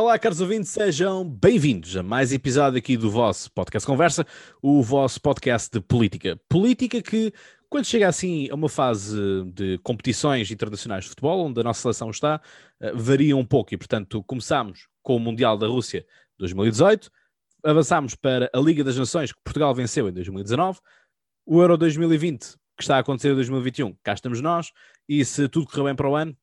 Olá, caros ouvintes, sejam bem-vindos a mais episódio aqui do vosso podcast Conversa, o vosso podcast de política. Política que, quando chega assim a uma fase de competições internacionais de futebol, onde a nossa seleção está, eh, varia um pouco e, portanto, começámos com o Mundial da Rússia 2018, avançámos para a Liga das Nações, que Portugal venceu em 2019, o Euro 2020, que está a acontecer em 2021, cá estamos nós, e se tudo correr bem para o ano,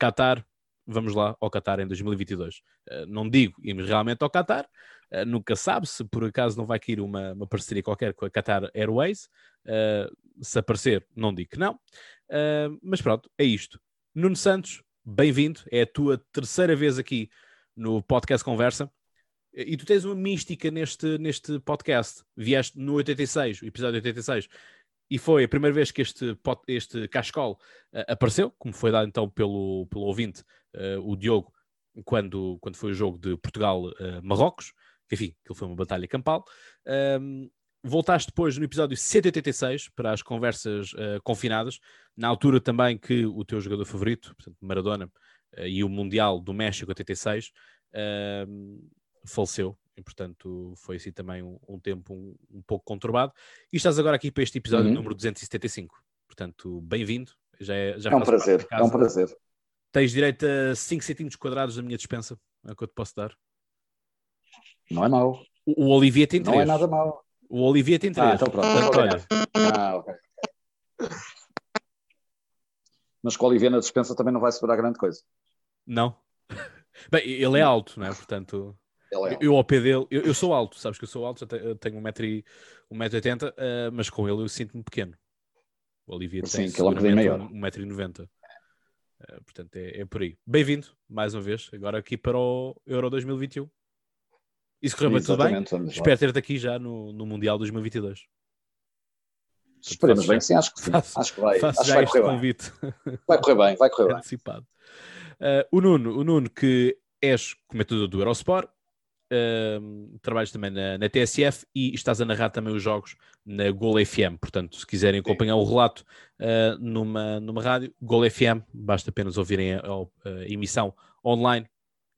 Qatar vamos lá ao Qatar em 2022. Uh, eh, não digo irmos realmente ao Qatar, uh, nunca sabe se por acaso não vai cair uma, uma parceria qualquer com a Qatar Airways. Uh, se aparecer, não digo que não. mas pronto, é isto. Nuno Santos, bem-vindo. É a tua terceira vez aqui no podcast Conversa. E tu tens uma mística neste, neste podcast. Vieste no 86, o episódio 86, e foi a primeira vez que este, este cascol uh, apareceu, como foi dado então pelo, pelo ouvinte, uh, o Diogo, quando, quando foi o jogo de Portugal-Marrocos, uh, que enfim, aquilo foi uma batalha campal. Um, voltaste depois no episódio 186 para as conversas confinadas, na altura também que o teu jogador favorito, portanto Maradona, e o Mundial do México 86, faleceu e portanto foi assim também um, um tempo um, um, pouco conturbado. E estás agora aqui para este episódio uhum. número 275, portanto, bem-vindo. Já é, já é um prazer, é um prazer. Tens direito a 5 centímetros quadrados da minha dispensa, é o que eu te posso dar. Não é mau. O, o Olivier tem 3. Não é nada mau. O Olivier tem 3. Ah, então pronto. Portanto, olha. Ah, ok. Mas com o Olivier na dispensa também não vai segurar grande coisa. Não. Bem, ele é alto, não é? Portanto. É eu ao pé dele, eu, eu, sou alto, sabes que eu sou alto, eu tenho 1,80m, 1,80m, uh, mas com ele eu sinto-me pequeno. O Olivia tem Sim, seguramente 1,90m. Uh, portanto, é, é por aí. Bem-vindo, mais uma vez, agora aqui para o Euro 2021. Isso correu bem tudo bem? Espero ter-te aqui já no, no Mundial 2022. Esperemos bem, sim, acho que, sim. Faço, acho que vai, faço acho já vai este convite. Bem. Vai correr bem, vai correr Antecipado. bem. Uh, o Nuno, o Nuno que és comentador do Eurosport, Uh, trabalhas também na, na, TSF e estás a narrar também os jogos na Gol FM. Portanto, se quiserem acompanhar Sim. o relato uh, numa, numa rádio, Gol FM, basta apenas ouvirem a, a, emissão online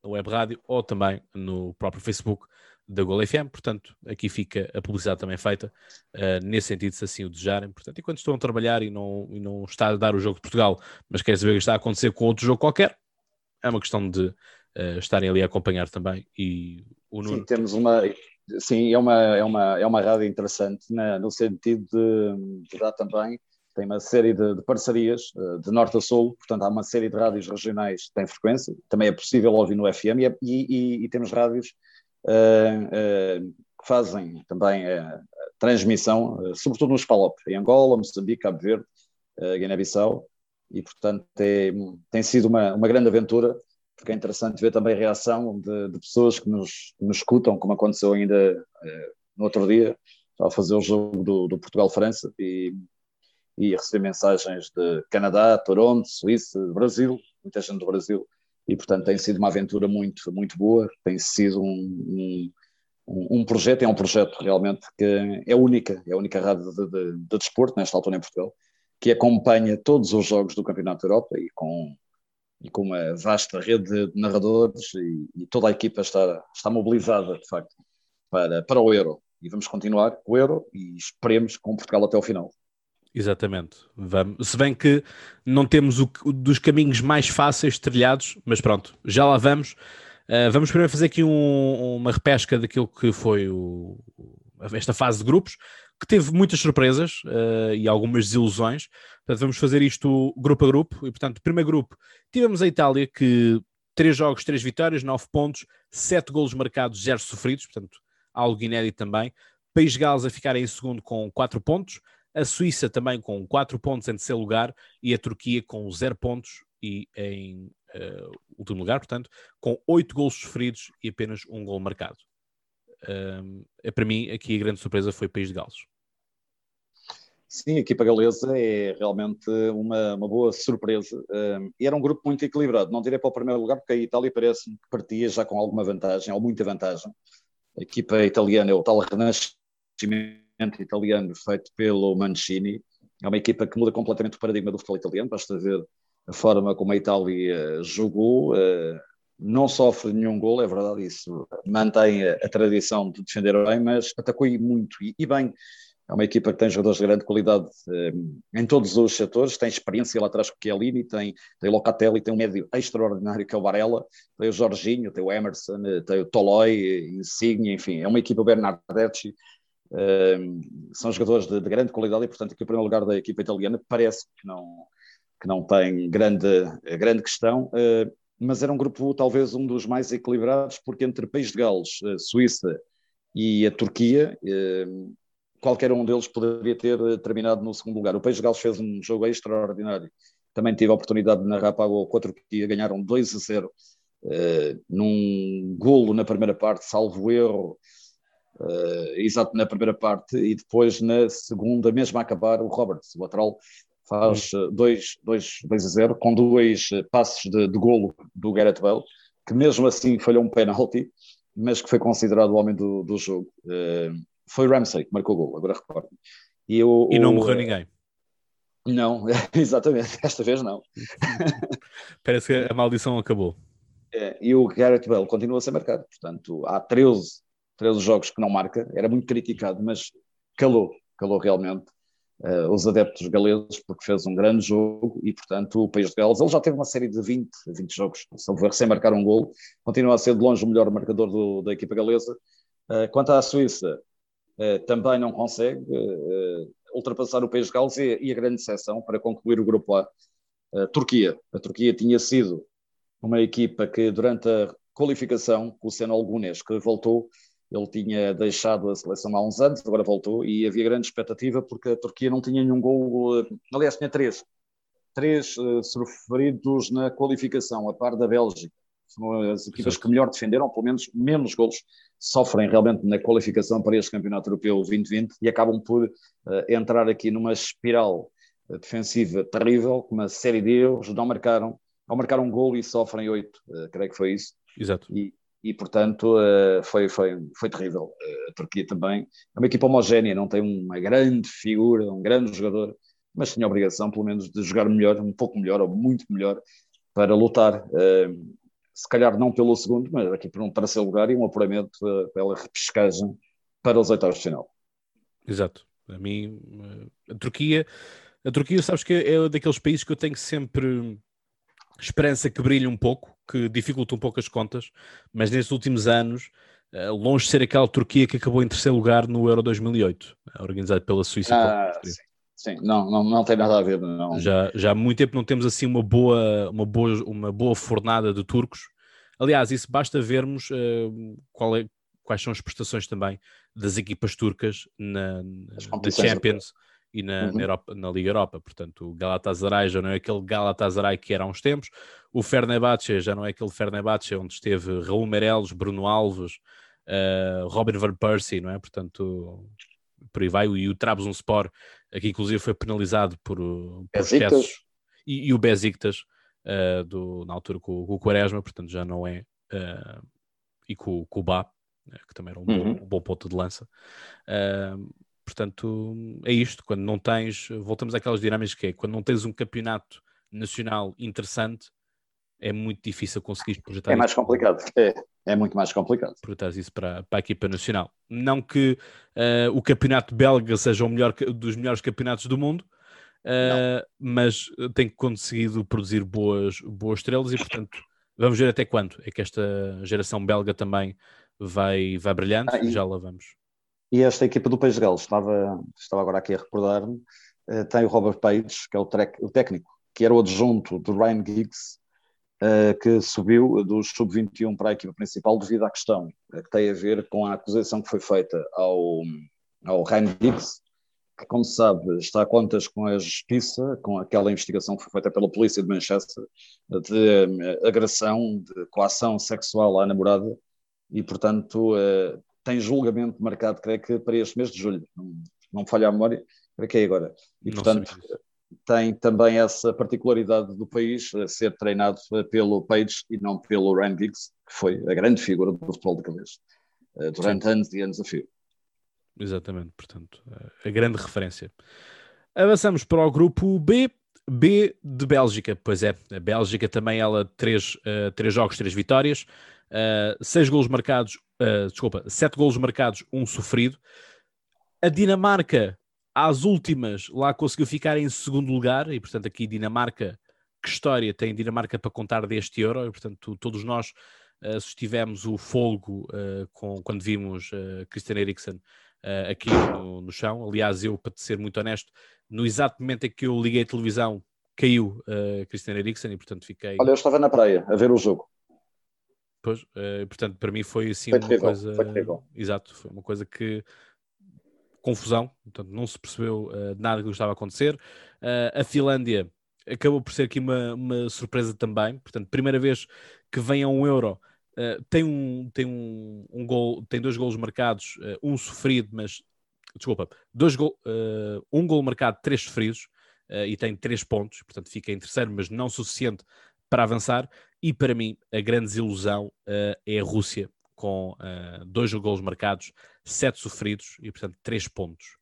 na web rádio ou também no próprio Facebook da Gol FM. Portanto, aqui fica a publicidade também feita uh, nesse sentido, se assim o desejarem. Portanto, enquanto estão a trabalhar e não, e não está a dar o jogo de Portugal, mas querem saber o que está a acontecer com outro jogo qualquer, é uma questão de uh, estarem ali a acompanhar também e. Sim, temos uma. Sim, é uma, é uma, é uma rádio interessante no sentido de, de dar também. Tem uma série de, de, parcerias eh, de norte a sul, portanto, há uma série de rádios regionais que têm frequência. Também é possível ouvir no FM e, e, e temos rádios uh, uh, que fazem também uh, transmissão, sobretudo no Spalop, em Angola, Moçambique, Cabo Verde, Guiné-Bissau. E, portanto, é, tem sido uma, uma grande aventura porque é interessante ver também a reação de, de pessoas que nos, nos, escutam, como aconteceu ainda eh, no outro dia, estava a fazer o jogo do, do Portugal-França e, e receber mensagens de Canadá, Toronto, Suíça, Brasil, muita gente do Brasil, e portanto tem sido uma aventura muito, muito boa, tem sido um, um, um projeto, é um projeto realmente que é única, é a única rádio de, de, de desporto nesta altura em Portugal, que acompanha todos os jogos do Campeonato da Europa e com e com uma vasta rede de narradores e, e, toda a equipa está, está mobilizada, de facto, para, para o Euro. E vamos continuar com o Euro e esperemos com Portugal até o final. Exatamente. Vamos. Se bem que não temos o, dos caminhos mais fáceis trilhados, mas pronto, já lá vamos. Uh, vamos primeiro fazer aqui um, uma repesca daquilo que foi o, esta fase de grupos que teve muitas surpresas uh, e algumas desilusões. Portanto, vamos fazer isto grupo a grupo. E, portanto, primeiro grupo, tivemos a Itália, que três jogos, três vitórias, nove pontos, sete golos marcados, zero sofridos, portanto, algo inédito também. País Gales a ficar em segundo com quatro pontos, a Suíça também com quatro pontos em terceiro lugar e a Turquia com zero pontos e em uh, último lugar, portanto, com oito golos sofridos e apenas um gol marcado. Um, para mim, aqui a grande surpresa foi o País de Gales. Sim, a equipa galesa é realmente uma, uma boa surpresa. E era um grupo muito equilibrado. Não direi para o primeiro lugar, porque a Itália parece que partia já com alguma vantagem, ou muita vantagem. A equipa italiana é o tal renascimento italiano feito pelo Mancini. É uma equipa que muda completamente o paradigma do futebol italiano. Basta ver a forma como a Itália jogou, não sofre nenhum gol, é verdade isso, mantém a, tradição de defender bem, mas atacou muito e, bem. É uma equipa que tem jogadores de grande qualidade eh, em todos os setores, tem experiência lá atrás com o Chiellini, tem, tem Locatelli, tem um médio extraordinário que é o Varela, tem o Jorginho, tem o Emerson, eh, tem o Toloi, Insigne, enfim, é uma equipa Bernardeschi, eh, são jogadores de, de, grande qualidade e, portanto, aqui o primeiro lugar da equipa italiana parece que não, que não tem grande, grande questão. Mas era um grupo talvez um dos mais equilibrados, porque entre País de Gales, Suíça e a Turquia, eh, qualquer um deles poderia ter terminado no segundo lugar. O País de Gales fez um jogo extraordinário. Também tive a oportunidade de narrar para a Turquia, ganharam 2 a 0 eh, num golo na primeira parte, salvo erro, uh, exato na primeira parte, e depois na segunda, mesmo a acabar, o Roberts, o lateral, faz 2 a 0, com dois eh, passes de, de golo do Gareth Bale, que mesmo assim falhou um penalti, mas que foi considerado o homem do, do jogo. Uh, foi Ramsey que marcou o golo, agora recordo. E, o, e não o, morreu ninguém. Não, exatamente, esta vez não. Parece que a maldição acabou. É, e o Gareth Bale continua a ser marcado, portanto, há 13, 13 jogos que não marca, era muito criticado, mas calou, calou realmente uh, os adeptos galeses, porque fez um grande jogo e, portanto, o País de Gales, ele já teve uma série de 20, 20 jogos, sem marcar um gol, continua a ser de longe o melhor marcador do, da equipa galesa. Uh, quanto à Suíça, também não consegue ultrapassar o País Gales e, e, a grande exceção para concluir o grupo A, a Turquia. A Turquia tinha sido uma equipa que durante a qualificação, com o Senol Gunes, que voltou, ele tinha deixado a seleção há uns anos, agora voltou, e havia grande expectativa porque a Turquia não tinha nenhum gol, eh, aliás, tinha três. Três uh, sofridos na qualificação, a par da Bélgica. São as equipas que melhor defenderam, pelo menos menos gols sofrem realmente na qualificação para este Campeonato Europeu 2020 e acabam por uh, entrar aqui numa espiral defensiva terrível, com uma série de erros, não marcaram, ao marcar um gol e sofrem oito, uh, creio que foi isso. Exato. E, e, portanto, uh, foi, foi, foi terrível. Uh, a Turquia também é uma equipa homogénea, não tem uma grande figura, um grande jogador, mas tinha a obrigação, pelo menos, de jogar melhor, um pouco melhor ou muito melhor, para lutar, uh, se calhar não pelo segundo, mas aqui por um terceiro lugar e um apuramento pela repescagem para os oitavos de final. Exato. A mim, a Turquia, a Turquia, sabes que é daqueles países que eu tenho sempre esperança que brilhe um pouco, que dificulta um pouco as contas, mas nestes últimos anos, eh, longe de ser aquela Turquia que acabou em terceiro lugar no Euro 2008, organizado pela Suíça. Ah, sim, sim, não, não, não tem nada a ver. Não. Já, já há muito tempo não temos assim uma boa, uma boa, uma boa fornada de turcos. Aliás, isso basta vermos uh, qual é, quais são as prestações também das equipas turcas na, na Champions e na, uhum. na, Europa, na, Liga Europa. Portanto, o Galatasaray já não é aquele Galatasaray que era há uns tempos. O Fenerbahçe já não é aquele Fenerbahçe onde esteve Raul Meireles, Bruno Alves, uh, Robin Van Persie, não é? Portanto, por aí vai. E o Trabzonspor, aqui inclusive foi penalizado por, por excessos. E, e, o Besiktas, uh, do, na altura com, com, o Quaresma, portanto já não é... Uh, e com, com o Bá, que também era um, uhum. bom, um bom ponto de lança. Uh, Portanto, é isto. Quando não tens, voltamos àquelas dinâmicas que é, quando não tens um campeonato nacional interessante, é muito difícil conseguir projetar. É mais complicado, é, é muito mais complicado. Projetar isso para, para a equipa nacional. Não que uh, o campeonato belga seja o melhor dos melhores campeonatos do mundo, uh, mas tem conseguido produzir boas, boas estrelas e, portanto, vamos ver até quando é que esta geração belga também vai, vai brilhando. Ah, e... Já lá vamos. E esta equipa do País de Gales, estava, estava agora aqui a recordar-me, uh, tem o Robert Page, que é o, o, técnico, que era o adjunto do Ryan Giggs, que subiu dos sub-21 para a equipa principal devido à questão que tem a ver com a acusação que foi feita ao, ao Ryan Giggs, que, como se sabe, está a contas com a justiça, com aquela investigação que foi feita pela polícia de Manchester, de agressão, de coação sexual à namorada, e, portanto, tem julgamento marcado, creio que para este mês de julho, não, não falha a memória, para que é agora. E, não portanto, tem também essa particularidade do país ser treinado pelo Page e não pelo Ryan Giggs, que foi a grande figura do futebol de cabeça eh, durante Sim. anos e anos a fio. Exatamente, portanto, a grande referência. Avançamos para o grupo B. B de Bélgica, pois é, a Bélgica também ela três, uh, três jogos, três vitórias, uh, seis golos marcados, uh, desculpa, sete golos marcados, um sofrido. A Dinamarca, às últimas, lá conseguiu ficar em segundo lugar, e portanto aqui Dinamarca, que história tem Dinamarca para contar deste Euro, e portanto todos nós uh, sustivemos o folgo com, quando vimos uh, Christian Eriksen aqui no, no chão. Aliás, eu, para ser muito honesto, no exato momento em que eu liguei a televisão, caiu uh, Christian Eriksen e, portanto, fiquei. Olha, eu estava na praia a ver o jogo. Pois, uh, portanto, para mim foi assim foi uma terrível, coisa. Foi terrível. Exato, foi uma coisa que. Confusão, portanto, não se percebeu uh, nada do que estava a acontecer. Uh, a Finlândia acabou por ser aqui uma, uma surpresa também, portanto, primeira vez que vem a um Euro. Uh, tem um, tem um, um gol, tem dois golos marcados, uh, um sofrido, mas desculpa, dois uh, um gol marcado, três sofridos uh, e tem três pontos, portanto fica em terceiro, mas não suficiente para avançar. E para mim, a grande desilusão uh, é a Rússia, com dois gols marcados, sete sofridos e, portanto, três pontos.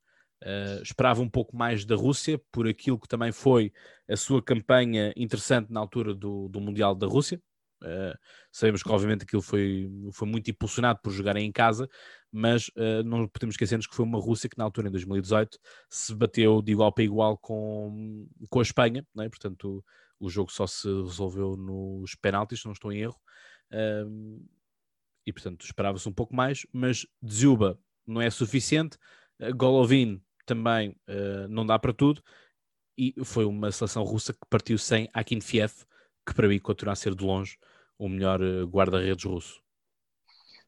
esperava um pouco mais da Rússia, por aquilo que também foi a sua campanha interessante na altura do, do Mundial da Rússia, Uh, sabemos que, obviamente, aquilo foi, foi muito impulsionado por jogarem em casa, mas uh, não podemos esquecer-nos que foi uma Rússia que, na altura, em 2018, se bateu de igual para igual com, com a Espanha, né? portanto, o, o, jogo só se resolveu nos penaltis, se não estou em erro, uh, e, portanto, esperava-se um pouco mais, mas Dziuba não é suficiente, Golovin também não dá para tudo, e foi uma seleção russa que partiu sem Akinfiev, que para mim continua a ser de longe o melhor eh, guarda-redes russo.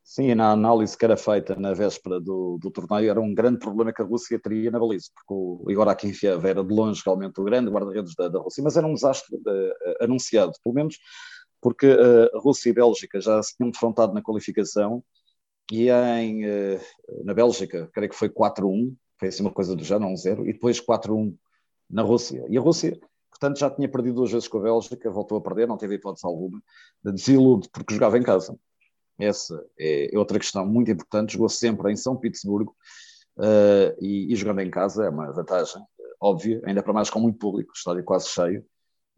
Sim, na análise que era feita na véspera do, do, torneio, era um grande problema que a Rússia teria na baliza, porque o Igor Akinfiev era de longe realmente o grande guarda-redes da, da, Rússia, mas era um desastre uh, anunciado, pelo menos porque uh, a Rússia e a Bélgica já se tinham defrontado na qualificação e em, uh, na Bélgica, creio que foi 4-1, foi assim uma coisa do já, não 0, e depois 4-1 na Rússia. E a Rússia portanto já tinha perdido duas vezes com a Bélgica, voltou a perder, não teve hipótese alguma, desilude porque jogava em casa. Essa é outra questão muito importante, jogou sempre em São Petersburgo uh, e, e, jogando em casa é uma vantagem óbvia, ainda para mais com muito público, estádio quase cheio,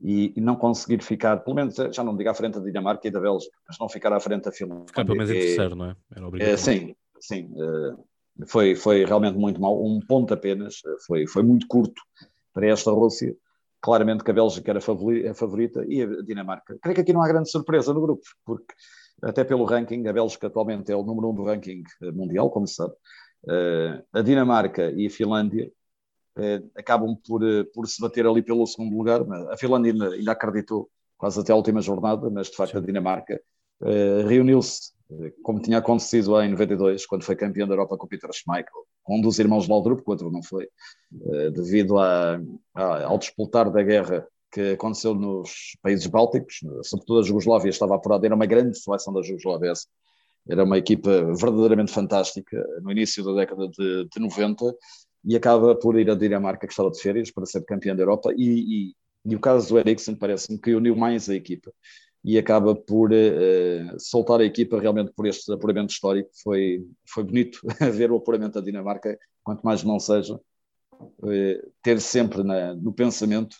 e, e, não conseguir ficar, pelo menos já não digo à frente da Dinamarca e da Bélgica, mas não ficar à frente da Finlândia. Ficar pelo menos em terceiro, não é? Era É, sim, sim. Uh, foi, foi realmente muito mal, um ponto apenas, foi, foi muito curto para esta Rússia, claramente que a Bélgica era a favorita e a Dinamarca. Creio que aqui não há grande surpresa no grupo, porque até pelo ranking, a Bélgica atualmente é o número um do ranking mundial, como se sabe. A Dinamarca e a Finlândia acabam por, uh, por se bater ali pelo segundo lugar. A Finlândia ainda, ainda acreditou quase até a última jornada, mas de facto Sim. a Dinamarca reuniu-se, como tinha acontecido em 92, quando foi campeão da Europa com o Peter Schmeichel, um dos irmãos Laudrup, o outro não foi, eh, devido ao disputar da guerra que aconteceu nos países bálticos, sobretudo a Jugoslávia estava apurada, era uma grande seleção da Jugoslávia, era uma equipa verdadeiramente fantástica no início da década de, de 90 e acaba por ir a Dinamarca que estava de férias para ser campeã da Europa e, e, e o caso do Eriksen parece-me que uniu mais a equipa e acaba por uh, soltar a equipa realmente por este apuramento histórico. Foi, foi bonito ver o apuramento da Dinamarca, quanto mais não seja, uh, ter sempre na, no pensamento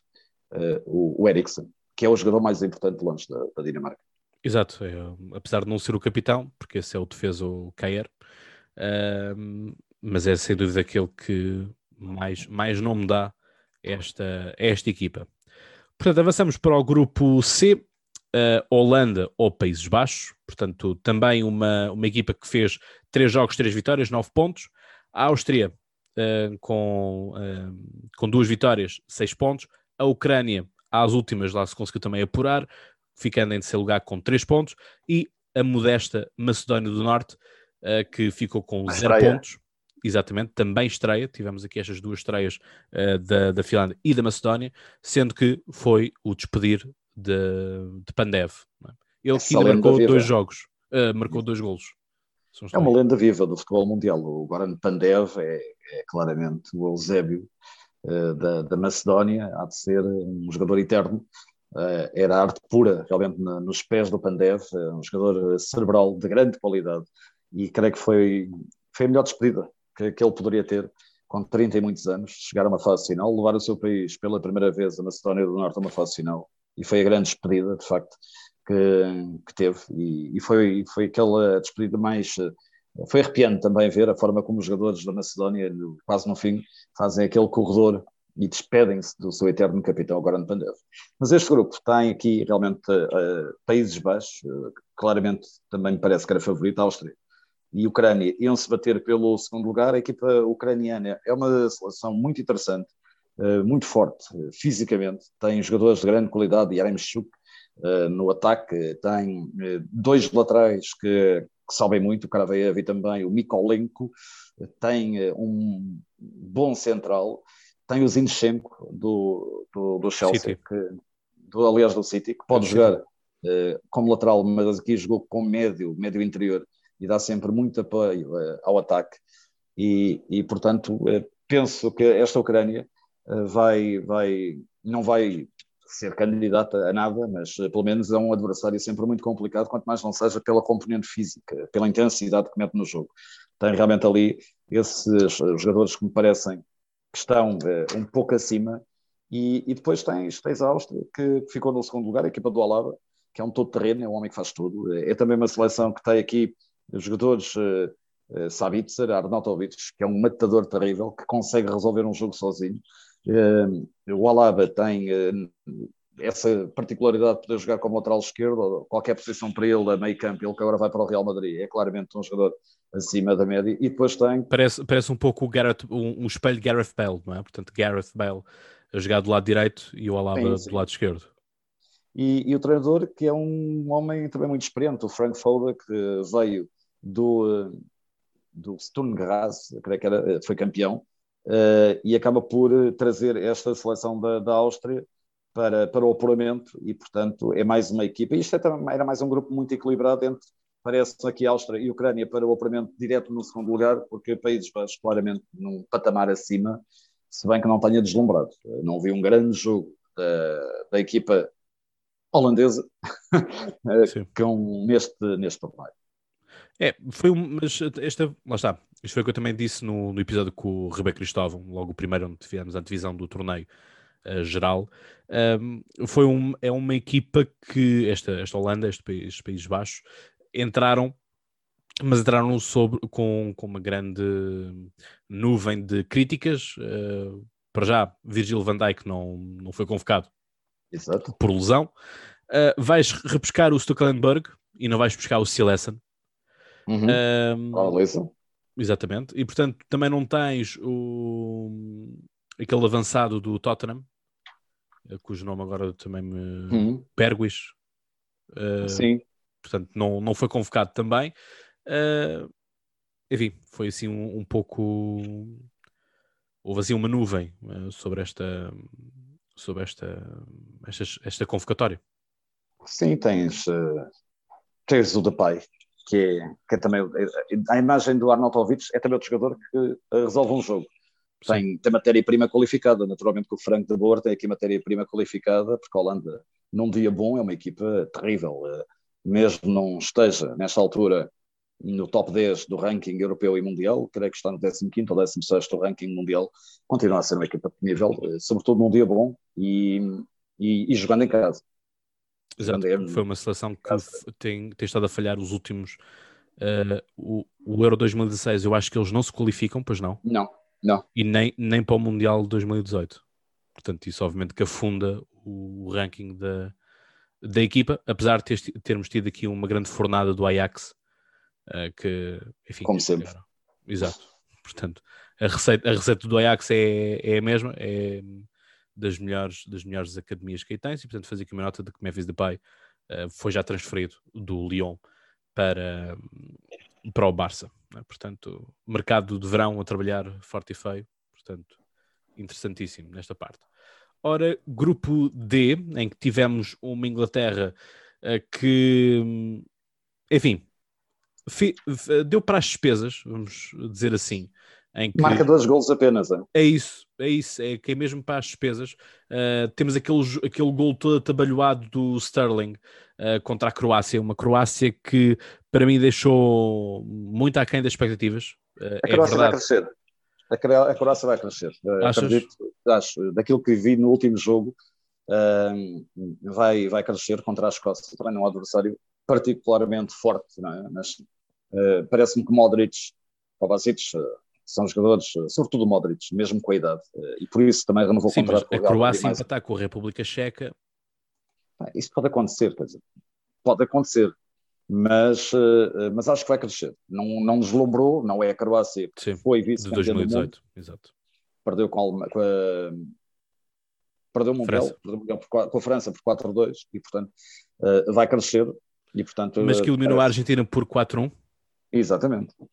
uh, o, o Eriksen, que é o jogador mais importante de longe da, da Dinamarca. Exato, é, apesar de não ser o capitão, porque esse é o defesa o Kayer, mas é sem dúvida aquele que mais, mais nome dá esta, esta equipa. Portanto, avançamos para o grupo C, uh, Holanda ou Países Baixos, portanto, também uma, uma equipa que fez três jogos, três vitórias, nove pontos. A Áustria uh, com, uh, com duas vitórias, seis pontos. A Ucrânia, às últimas, lá se conseguiu também apurar, ficando em terceiro lugar com três pontos. E a modesta Macedónia do Norte, que ficou com zero pontos. Exatamente, também estreia. Tivemos aqui estas duas estreias uh, da, da Finlândia e da Macedónia, sendo que foi o despedir de, de Pandev. É? Ele que marcou dois jogos, uh, marcou dois golos. É uma lenda viva do futebol mundial. O Goran Pandev é, é claramente o Eusébio uh, da, da, Macedónia, há de ser um jogador eterno. Uh, era arte pura, realmente, na, nos pés do Pandev, um jogador cerebral de grande qualidade e creio que foi, foi a melhor despedida que, que ele poderia ter com 30 e muitos anos, chegar a uma fase final, levar o seu país pela primeira vez, a Macedónia do Norte, a uma fase final, e foi a grande despedida, de facto, que, que teve, e, e, foi, foi aquela despedida mais. Foi arrepiante também ver a forma como os jogadores da Macedónia, quase no fim, fazem aquele corredor e despedem-se do seu eterno capitão Goran Pandev. Mas este grupo tem aqui realmente uh, Países Baixos, uh, claramente também me parece que era favorito, a Áustria e Ucrânia iam-se bater pelo segundo lugar. A equipa ucraniana é uma seleção muito interessante, uh, muito forte fisicamente, tem jogadores de grande qualidade, Yaremchuk uh, no ataque, tem dois laterais que, que sabem muito, o Karaveev e também o Mikolenko, tem um bom central, tem o Zinchenko do, do, do Chelsea, que, do, aliás do City, que pode jogar uh, como lateral, mas aqui jogou como médio, médio interior, e dá sempre muito apoio uh, ao ataque. E, e portanto, uh, penso que esta Ucrânia vai, vai, não vai ser candidata a nada, mas pelo menos é um adversário sempre muito complicado, quanto mais não seja pela componente física, pela intensidade que mete no jogo. Tem realmente ali esses jogadores que me parecem que estão uh, um pouco acima, e, e, depois tens, tens a Áustria, que ficou no segundo lugar, a equipa do Alaba, que é um todo-terreno, é um homem que faz tudo. É também uma seleção que tem aqui jogadores uh, uh, Sabitzer, Arnautovic, que é um matador terrível, que consegue resolver um jogo sozinho. Uh, o Alaba tem uh, essa particularidade de poder jogar como lateral esquerdo, qualquer posição para ele a meio campo, ele que agora vai para o Real Madrid, é claramente um jogador acima da média. E depois tem. Parece, parece um pouco o Gareth, um, um espelho de Gareth Bale, não é? Portanto, Gareth Bale a jogar do lado direito e o Alaba sim, sim. do lado esquerdo. E, e, o treinador, que é um homem também muito experiente, o Frank Foda, que veio do, do Sturm Graz, creio que era, foi campeão, uh, e acaba por trazer esta seleção da, da Áustria para, para o apuramento e, portanto, é mais uma equipa. Isto é, era mais um grupo muito equilibrado entre parece aqui Áustria e Ucrânia para o operamento direto no segundo lugar, porque Países Baixos claramente num patamar acima, se bem que não tenha deslumbrado. Não vi um grande jogo da, da equipa holandesa com, neste, neste patamar. É, foi um, mas esta, lá está, isto foi o que eu também disse no, no episódio com o Rebeca Cristóvão, logo o primeiro onde tivemos a divisão do torneio uh, geral. Um, foi um, é uma equipa que, esta, esta Holanda, este, estes Países Baixos, entraram, mas entraram sobre, com, com uma grande nuvem de críticas. Uh, para já, Virgil van Dijk não, não foi convocado Exato. por lesão. Uh, vais repescar o Stucklenburg e não vais buscar o Silesen. Uhum. Um, Exatamente. E portanto também não tens o aquele avançado do Tottenham, eh, cujo nome agora também me. Uhum. Perguis. Uh, Sim portanto não, não foi convocado também. Uh, enfim, foi assim um, um, pouco. Houve assim uma nuvem uh, sobre esta sobre esta, esta, esta convocatória. Sim, tens, uh, tens o Depay, que é, que é também a imagem do Arnautovic é também outro jogador que uh, resolve um jogo. Tem, tem matéria-prima qualificada, naturalmente que o Franco de Boer tem aqui matéria-prima qualificada, porque a Holanda, num dia bom, é uma equipa terrível. Uh, mesmo não esteja nesta altura no top 10 do ranking europeu e mundial, creio que está no 15 ou 16 do ranking mundial, continua a ser uma equipa de nível, eh, sobretudo num dia bom e, e, e jogando em casa. Exato, foi uma seleção que tem, tem estado a falhar os últimos. Uh, o, o Euro 2016, eu acho que eles não se qualificam, pois não? Não, não. E nem, nem para o Mundial de 2018. Portanto, isso obviamente que afunda o ranking da, da equipa, apesar de ter, termos tido aqui uma grande fornada do Ajax, uh, que, enfim... Como sempre. Exato. Portanto, a receita, a receita do Ajax é, é a mesma, é das melhores, das melhores academias que aí tens, e portanto fazer aqui uma nota de que Memphis Depay uh, foi já transferido do Lyon para, para o Barça. Né? Portanto, mercado de verão a trabalhar forte e feio, portanto, interessantíssimo nesta parte. Ora, grupo D, em que tivemos uma Inglaterra uh, que, enfim, deu para as despesas, vamos dizer assim. Em que... Marca dois gols apenas. É? é isso, é isso, é que é mesmo para as despesas. Uh, temos aquele, aquele gol todo atabalhoado do Sterling uh, contra a Croácia, uma Croácia que para mim deixou muito aquém das expectativas. Uh, a Croácia é vai crescer. A, a Croácia vai crescer. Achas? Acredito, acho, daquilo que vi no último jogo, vai, vai crescer contra a Escócia. Também é um adversário particularmente forte, não é? Mas parece-me que Modric, Kovacic, são jogadores, sobretudo Modric, mesmo com a idade, e por isso também renovou Sim, o contrato. Mas a Croácia empatar com a República Checa. Isso pode acontecer, quer dizer, pode acontecer, mas, uh, mas acho que vai crescer. Não, não deslumbrou, não é a Croácia, Sim, foi vice-campeã de 2018, exato. Perdeu com a, com a perdeu o Mundial, perdeu o mundial por, com a França por 4-2 e portanto uh, vai crescer e portanto mas que eliminou uh, a Argentina por 4-1 exatamente portanto,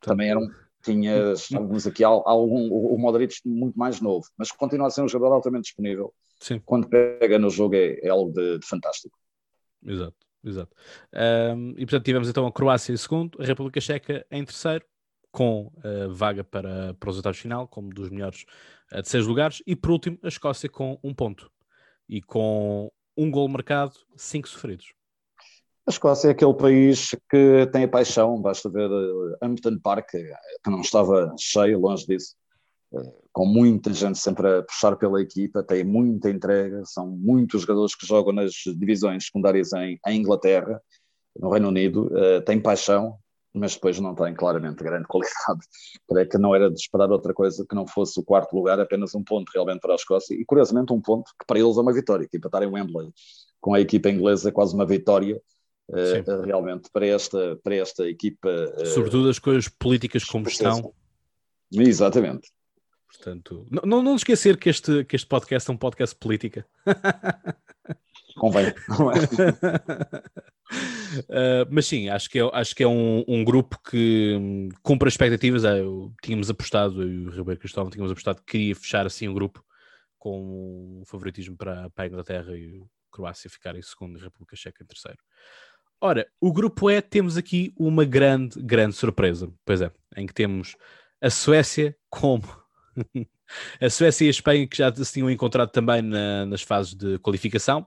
também eram tinhas alguns aqui algum, o Modric muito mais novo mas continua a ser um jogador altamente disponível Sim. quando pega no jogo é, é algo de, de fantástico exato Exato. Um, e portanto tivemos então a Croácia em segundo, a República Checa em terceiro, com uh, vaga para, para os oitavos de final, como dos melhores uh, de seis lugares, e por último a Escócia com um ponto e com um gol marcado, cinco sofridos. A Escócia é aquele país que tem a paixão, basta ver uh, Hampton Park, que não estava cheio, longe disso, com muita gente sempre a puxar pela equipa, tem muita entrega, são muitos jogadores que jogam nas divisões secundárias em, em Inglaterra, no Reino Unido, têm paixão, mas depois não têm claramente grande qualidade. Creio que não era de esperar outra coisa que não fosse o quarto lugar, apenas um ponto realmente para a Escócia, e curiosamente um ponto que para eles é uma vitória, que empatarem Wembley com a equipa inglesa é quase uma vitória, uh, realmente, para esta, para esta equipa. Uh, Sobretudo as coisas políticas como estão. Exatamente. Portanto, não, não esquecer que este, que este podcast é um podcast política. Convém. uh, mas sim, acho que é, acho que é um, um grupo que um, cumpre as expectativas. É, eu, tínhamos apostado, eu e o Ribeiro Cristóvão tínhamos apostado que queria fechar assim um grupo com um favoritismo para, para a Inglaterra e a Croácia ficar em segundo e a República Checa em terceiro. Ora, o grupo E temos aqui uma grande, grande surpresa. Pois é, em que temos a Suécia como a Suécia e a Espanha que já se tinham encontrado também na, nas fases de qualificação.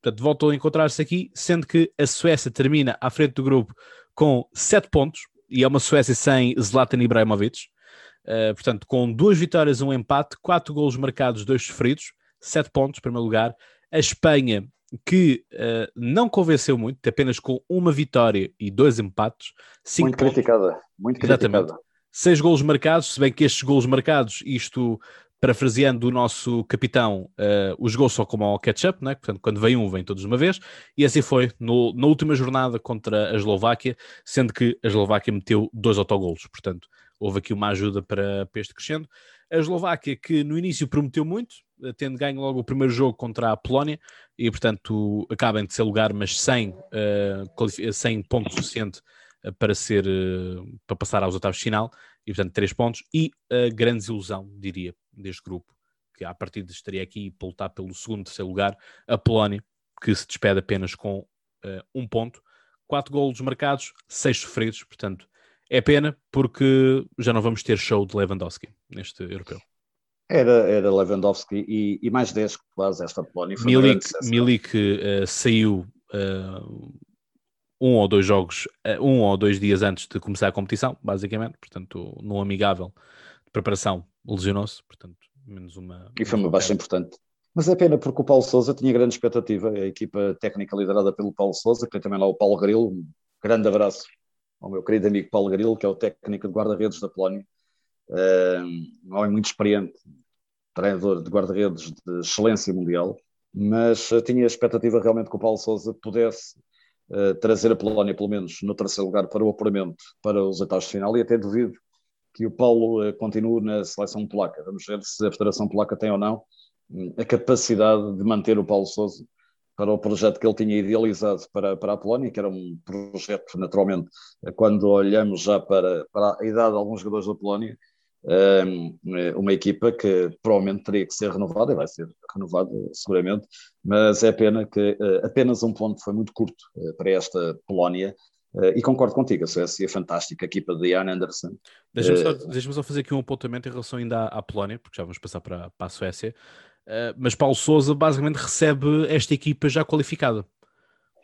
Portanto, voltam a encontrar-se aqui, sendo que a Suécia termina à frente do grupo com 7 pontos, e é uma Suécia sem Zlatan Ibrahimovic. Uh, portanto, com duas vitórias, um empate, quatro golos marcados, dois sofridos, 7 pontos, em primeiro lugar. A Espanha, que uh, não convenceu muito, apenas com uma vitória e dois empates. Muito pontos. criticada, muito criticada. Exatamente seis golos marcados, se bem que estes golos marcados, isto parafraseando o nosso capitão, uh, os gols só como ao catch-up, né? portanto, quando vem um, vem todos de uma vez, e assim foi no, na última jornada contra a Eslováquia, sendo que a Eslováquia meteu dois autogolos, portanto, houve aqui uma ajuda para, para este crescendo. A Eslováquia, que no início prometeu muito, eh, tendo ganho logo o primeiro jogo contra a Polónia, e portanto acaba em terceiro lugar, mas sem, uh, sem ponto suficiente para ser para passar aos oitavos de final e portanto três pontos. E a grande desilusão diria deste grupo que a partir de estaria aqui para lutar pelo segundo terceiro lugar a Polónia que se despede apenas com uh, um ponto. Quatro golos marcados seis sofridos portanto é pena porque já não vamos ter show de Lewandowski neste europeu era, era Lewandowski e, e mais 10 quase esta Polónia. Milik, Milik uh, saiu uh, um ou dois jogos, eh, um ou dois dias antes de começar a competição, basicamente, portanto, no amigável de preparação, lesionou-se, portanto, menos uma. E foi uma baixa importante. Mas é pena porque o Paulo Souza tinha grande expectativa, a equipa técnica liderada pelo Paulo Souza, que tem também lá o Paulo Grilo, um grande abraço ao meu querido amigo Paulo Grilo, que é o técnico de guarda-redes da Polónia, um homem muito experiente, treinador de guarda-redes de excelência mundial, mas eh, tinha a expectativa realmente que o Paulo Souza pudesse uh, trazer a Polónia, pelo menos, no terceiro lugar para o apuramento para os oitavos de final e até duvido que o Paulo uh, continue na seleção polaca. Vamos ver se a Federação Polaca tem ou não um, a capacidade de manter o Paulo Sousa para o projeto que ele tinha idealizado para, para a Polónia, que era um projeto, naturalmente, quando olhamos já para, para a idade de alguns jogadores da Polónia, uma equipa que provavelmente teria que ser renovada, e vai ser renovada seguramente, mas é pena que eh, apenas um ponto foi muito curto eh, para esta Polónia, eh, e concordo contigo, a Suécia é fantástica, a equipa de Jan Anderson. Deixa-me só, deixa só, fazer aqui um apontamento em relação ainda à, à Polónia, porque já vamos passar para, para a Suécia, mas Paulo Souza basicamente recebe esta equipa já qualificada.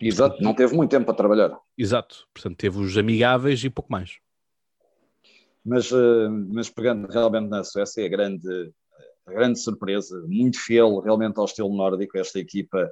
Exato, não teve muito tempo para trabalhar. Exato, portanto teve os amigáveis e pouco mais. mas, uh, mas pegando realmente na Suécia, a grande, a grande surpresa, muito fiel realmente ao estilo nórdico, esta equipa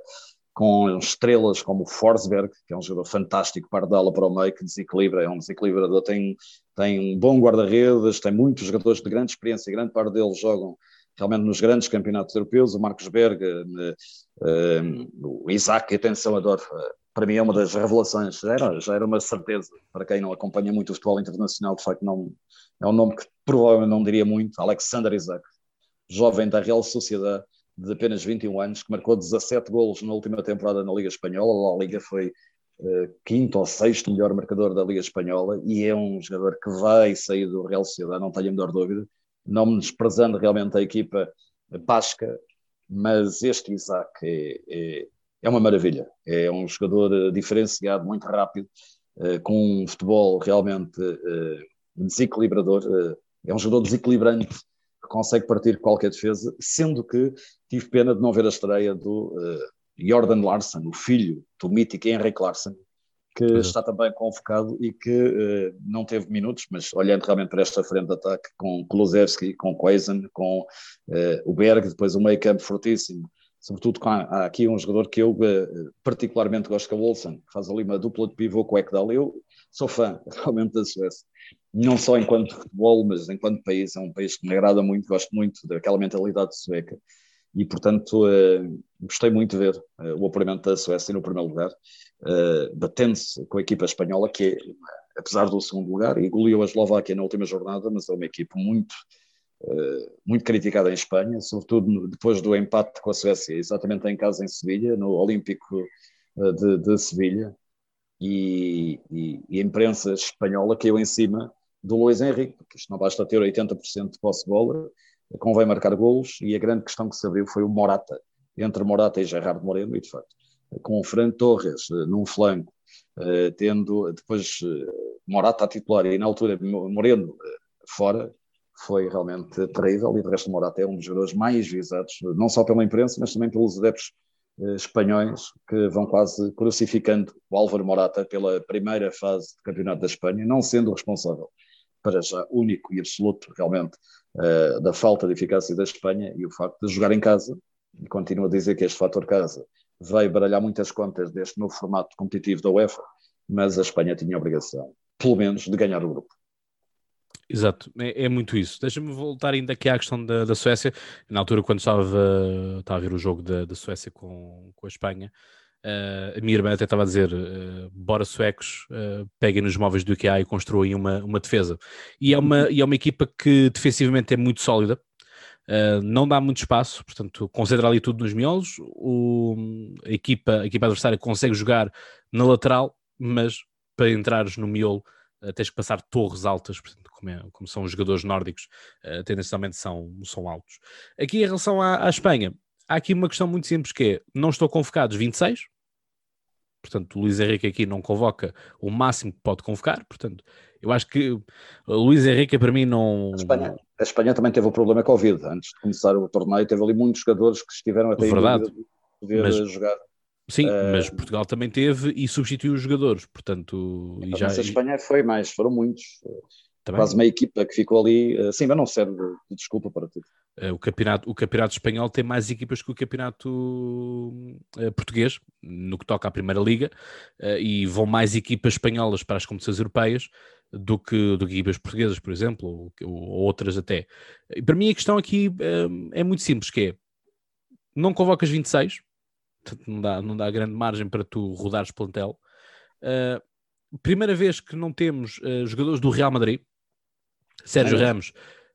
com estrelas como o Forsberg, que é um jogador fantástico, pardala para o meio, que desequilibra, é um desequilibrador, tem, tem um bom guarda-redes, tem muitos jogadores de grande experiência, grande parte deles jogam realmente nos grandes campeonatos europeus, o Marcos Berg, uh, uh, o Isaac, atenção, adoro, uh, para mim é uma das revelações, já era, já era uma certeza, para quem não acompanha muito o futebol internacional, de facto não, é um nome que provavelmente não diria muito, Alexander Isaac, jovem da Real Sociedade, de apenas 21 anos, que marcou 17 golos na última temporada na Liga Espanhola, a Liga foi uh, quinto ou sexto melhor marcador da Liga Espanhola, e é um jogador que vai sair do Real Sociedade, não tenho a menor dúvida, não desprezando realmente a equipa basca, mas este Isaac é, é, é uma maravilha. É um jogador eh, diferenciado, muito rápido, uh, com um futebol realmente uh, desequilibrador. É um jogador desequilibrante que consegue partir qualquer defesa, sendo que tive pena de não ver a estreia do Jordan Larsen, o filho do mítico Henrik Larsen, que uhum. está também convocado e que uh, não teve minutos, mas olhando realmente para esta frente de ataque, com Kulusevski, com Quaisen, com uh, o Berg, depois o meio campo fortíssimo, sobretudo com, há aqui um jogador que eu uh, particularmente gosto, que é o Olsen, que faz ali uma dupla de pivô com o Ekdal. Eu sou fã realmente da Suécia, não só enquanto futebol, mas enquanto país, é um país que me agrada muito, gosto muito daquela mentalidade sueca e, portanto, gostei muito de ver o apuramento da Suécia no primeiro lugar, uh, batendo-se com a equipa espanhola, que é, apesar do segundo lugar, e goleou a Eslováquia na última jornada, mas é uma equipe muito, muito criticada em Espanha, sobretudo depois do empate com a Suécia, exatamente em casa em Sevilha, no Olímpico de, de Sevilha, e, e, e, a imprensa espanhola caiu em cima do Luís Henrique, porque isto não basta ter 80% de posse de bola, convém marcar golos e a grande questão que se abriu foi o Morata, entre Morata e Gerardo Moreno, e de facto, com o Fran Torres eh, num flanco, eh, tendo depois eh, Morata a titular e na altura Moreno fora, foi realmente terrível. E de resto Morata é um dos jogadores mais visados, não só pela imprensa, mas também pelos adeptos espanhóis que vão quase crucificando o Álvaro Morata pela primeira fase do Campeonato da Espanha, não sendo responsável para já único e absoluto realmente da falta de eficácia da Espanha e o facto de jogar em casa, e continuo a dizer que este fator casa veio baralhar muitas contas deste novo formato competitivo da UEFA, mas a Espanha tinha a obrigação, pelo menos, de ganhar o grupo. Exato, é, é muito isso. Deixa-me voltar ainda aqui à questão da, da Suécia. Na altura, quando estava, estava a ver o jogo da, da Suécia com, com a Espanha, Uh, a minha irmã até estava a dizer: uh, bora suecos, uh, peguem nos móveis do IKEA e construam uma, uma defesa. E é uma, e é uma equipa que defensivamente é muito sólida, uh, não dá muito espaço, portanto, concentra ali tudo nos miolos. O, a, equipa, a equipa adversária consegue jogar na lateral, mas para entrares no miolo tens que passar torres altas, portanto, como, é, como são os jogadores nórdicos, tendencialmente são, são altos. Aqui em relação à, à Espanha há aqui uma questão muito simples que é, não estou convocados 26, portanto o Luís Henrique aqui não convoca o máximo que pode convocar, portanto eu acho que o Luís Henrique para mim não... A Espanha, a Espanha também teve o problema Covid, antes de começar o torneio teve ali muitos jogadores que estiveram até Verdade. de poder mas... jogar. Sim, uh, mas Portugal também teve e substituiu os jogadores, portanto... E já... Mas a Espanha foi mais, foram muitos. Também. Quase uma equipa que ficou ali, eh, sim, mas não serve de desculpa para tudo. Eh, o campeonato, o campeonato espanhol tem mais equipas que o campeonato uh, português, no que toca à Primeira Liga, uh, e vão mais equipas espanholas para as competições europeias do que, do que equipas portuguesas, por exemplo, ou, ou outras até. E para mim a questão aqui uh, é muito simples, que é, não convocas 26, não dá, não dá grande margem para tu rodares plantel. primeira vez que não temos jogadores do Real Madrid, Sérgio é. Ramos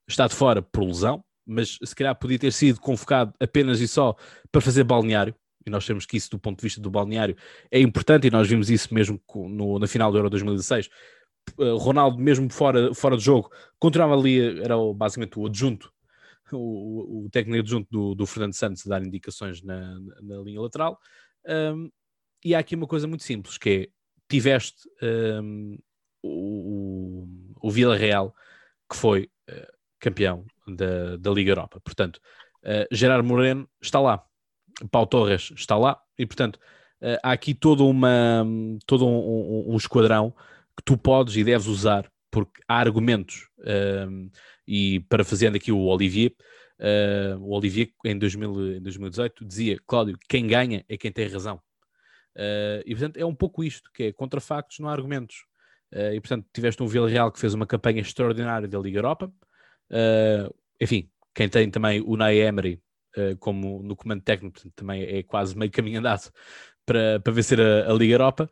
está de fora por lesão, mas se calhar podia ter sido convocado apenas e só para fazer balneário. E nós temos que isso, do ponto de vista do balneário, é importante, e nós vimos isso mesmo no, na final do Euro 2016. Eh, Ronaldo, mesmo fora, fora de jogo, continuava ali, era basicamente o adjunto, o, o técnico adjunto do, do Fernando Santos a dar indicações na, na, linha lateral. Um, e há aqui uma coisa muito simples, que é, tiveste um, o, o, o Vila Real que foi uh, campeão da, da Liga Europa. Portanto, uh, Gerard Moreno está lá, Pau Torres está lá, e portanto uh, há aqui todo, uma, todo um, um, um, esquadrão que tu podes e deves usar porque há argumentos, uh, e parafraseando aqui o Olivier, uh, o Olivier em, 2000, em 2018 dizia, Cláudio, quem ganha é quem tem razão. Uh, e portanto é um pouco isto, que é contra factos não há argumentos. Uh, e portanto tiveste um Villarreal que fez uma campanha extraordinária da Liga Europa. Uh, enfim, quem tem também o Nay Emery como no comando técnico, portanto, também é quase meio caminho andado para, para vencer a, a Liga Europa.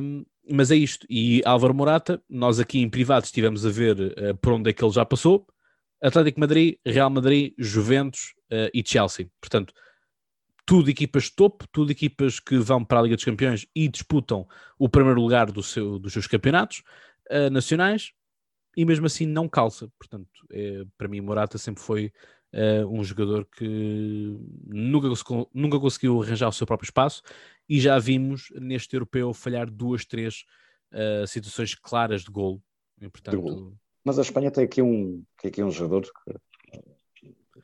Um, mas é isto. E Álvaro Morata, nós aqui em privado estivemos a ver uh, por onde é que ele já passou. Atlético Madrid, Real Madrid, Juventus uh, e Chelsea. Portanto, tudo equipas topo, tudo equipas que vão para a Liga dos Campeões e disputam o primeiro lugar do seu, dos seus campeonatos uh, nacionais e mesmo assim não calça. Portanto, é, para mim, Morata sempre foi uh, um jogador que nunca, nunca conseguiu arranjar o seu próprio espaço e já vimos neste europeu falhar duas, três uh, situações claras de gol. Portanto... Mas a Espanha tem aqui um, tem aqui um jogador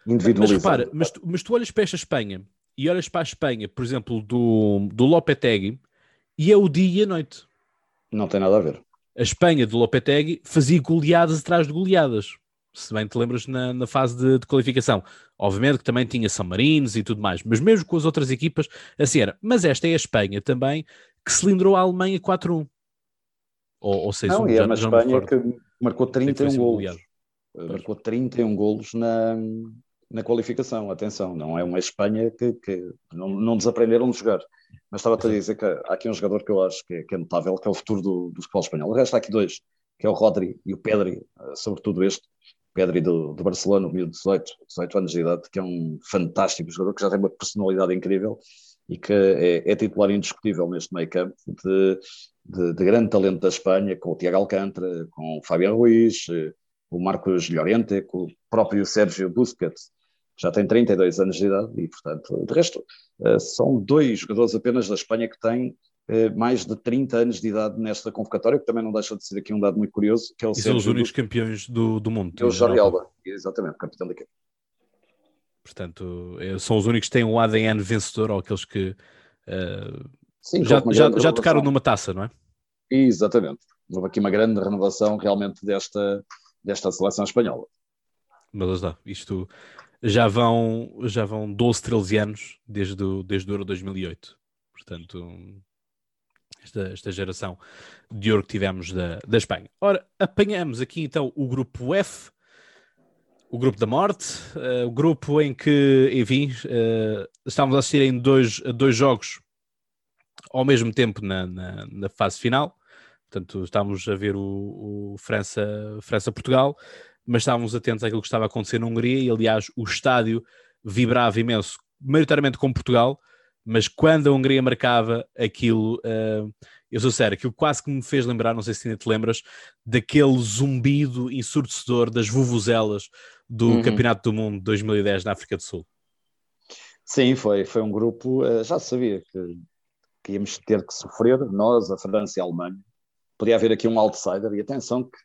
individualizado. Mas repara, mas tu, mas tu olhas para esta Espanha e olhas para a Espanha, por exemplo, do, do Lopetegui, e é o dia e a noite. Não tem nada a ver. A Espanha do Lopetegui fazia goleadas atrás de goleadas, se bem te lembras na, na fase de, de, qualificação. Obviamente que também tinha São Marinos e tudo mais, mas mesmo com as outras equipas, assim era. Mas esta é a Espanha também, que cilindrou a Alemanha 4-1. Ou, ou 6-1. Não, e é uma Espanha que marcou 31 golos. Marcou 31 golos na, na qualificação, atenção, não é uma Espanha que, que não, não desaprenderam de jogar. Mas estava-te a dizer que há aqui um jogador que eu acho que é, que é notável, que é o futuro do, do futebol espanhol. O resto há aqui dois, que é o Rodri e o Pedri, eh, sobretudo este, Pedri do, do Barcelona, de 18, 18 anos de idade, que é um fantástico jogador, que já tem uma personalidade incrível e que é, é titular indiscutível neste meio campo de, de, de, grande talento da Espanha, com o Tiago Alcântara, com o Fabián Ruiz, eh, o Marcos Llorente, com o próprio Sérgio Busquets, já tem 32 anos de idade e, portanto, de resto, eh, são dois jogadores apenas da Espanha que têm eh, mais de 30 anos de idade nesta convocatória, que também não deixa de ser aqui um dado muito curioso, que é o e são os únicos campeões do, do mundo. É o Jorge Alba, exatamente, capitão da equipe. Portanto, eh, são os únicos que têm um ADN vencedor, ou aqueles que uh, Sim, já, já, já tocaram numa taça, não é? Exatamente. Houve aqui uma grande renovação realmente desta, desta seleção espanhola. Mas está, isto já vão, já vão 12, 13 anos desde o, desde o Euro 2008. Portanto, esta, esta geração de ouro que tivemos da, da Espanha. Ora, apanhamos aqui então o grupo F, o grupo da morte, uh, o grupo em que, enfim, uh, estávamos a assistir em dois, dois jogos ao mesmo tempo na, na, na fase final. Portanto, estávamos a ver o, o França-Portugal. França, Portugal mas estávamos atentos àquilo que estava a acontecer na Hungria e, aliás, o estádio vibrava imenso, maioritariamente com Portugal, mas quando a Hungria marcava aquilo, uh, eu sou sério, aquilo quase que me fez lembrar, não sei se ainda te lembras, daquele zumbido ensurdecedor das vuvuzelas do uhum. Campeonato do Mundo 2010 na África do Sul. Sim, foi, foi um grupo, uh, já sabia que, que íamos ter que sofrer, nós, a França e a Alemanha. Podia haver aqui um outsider, e atenção que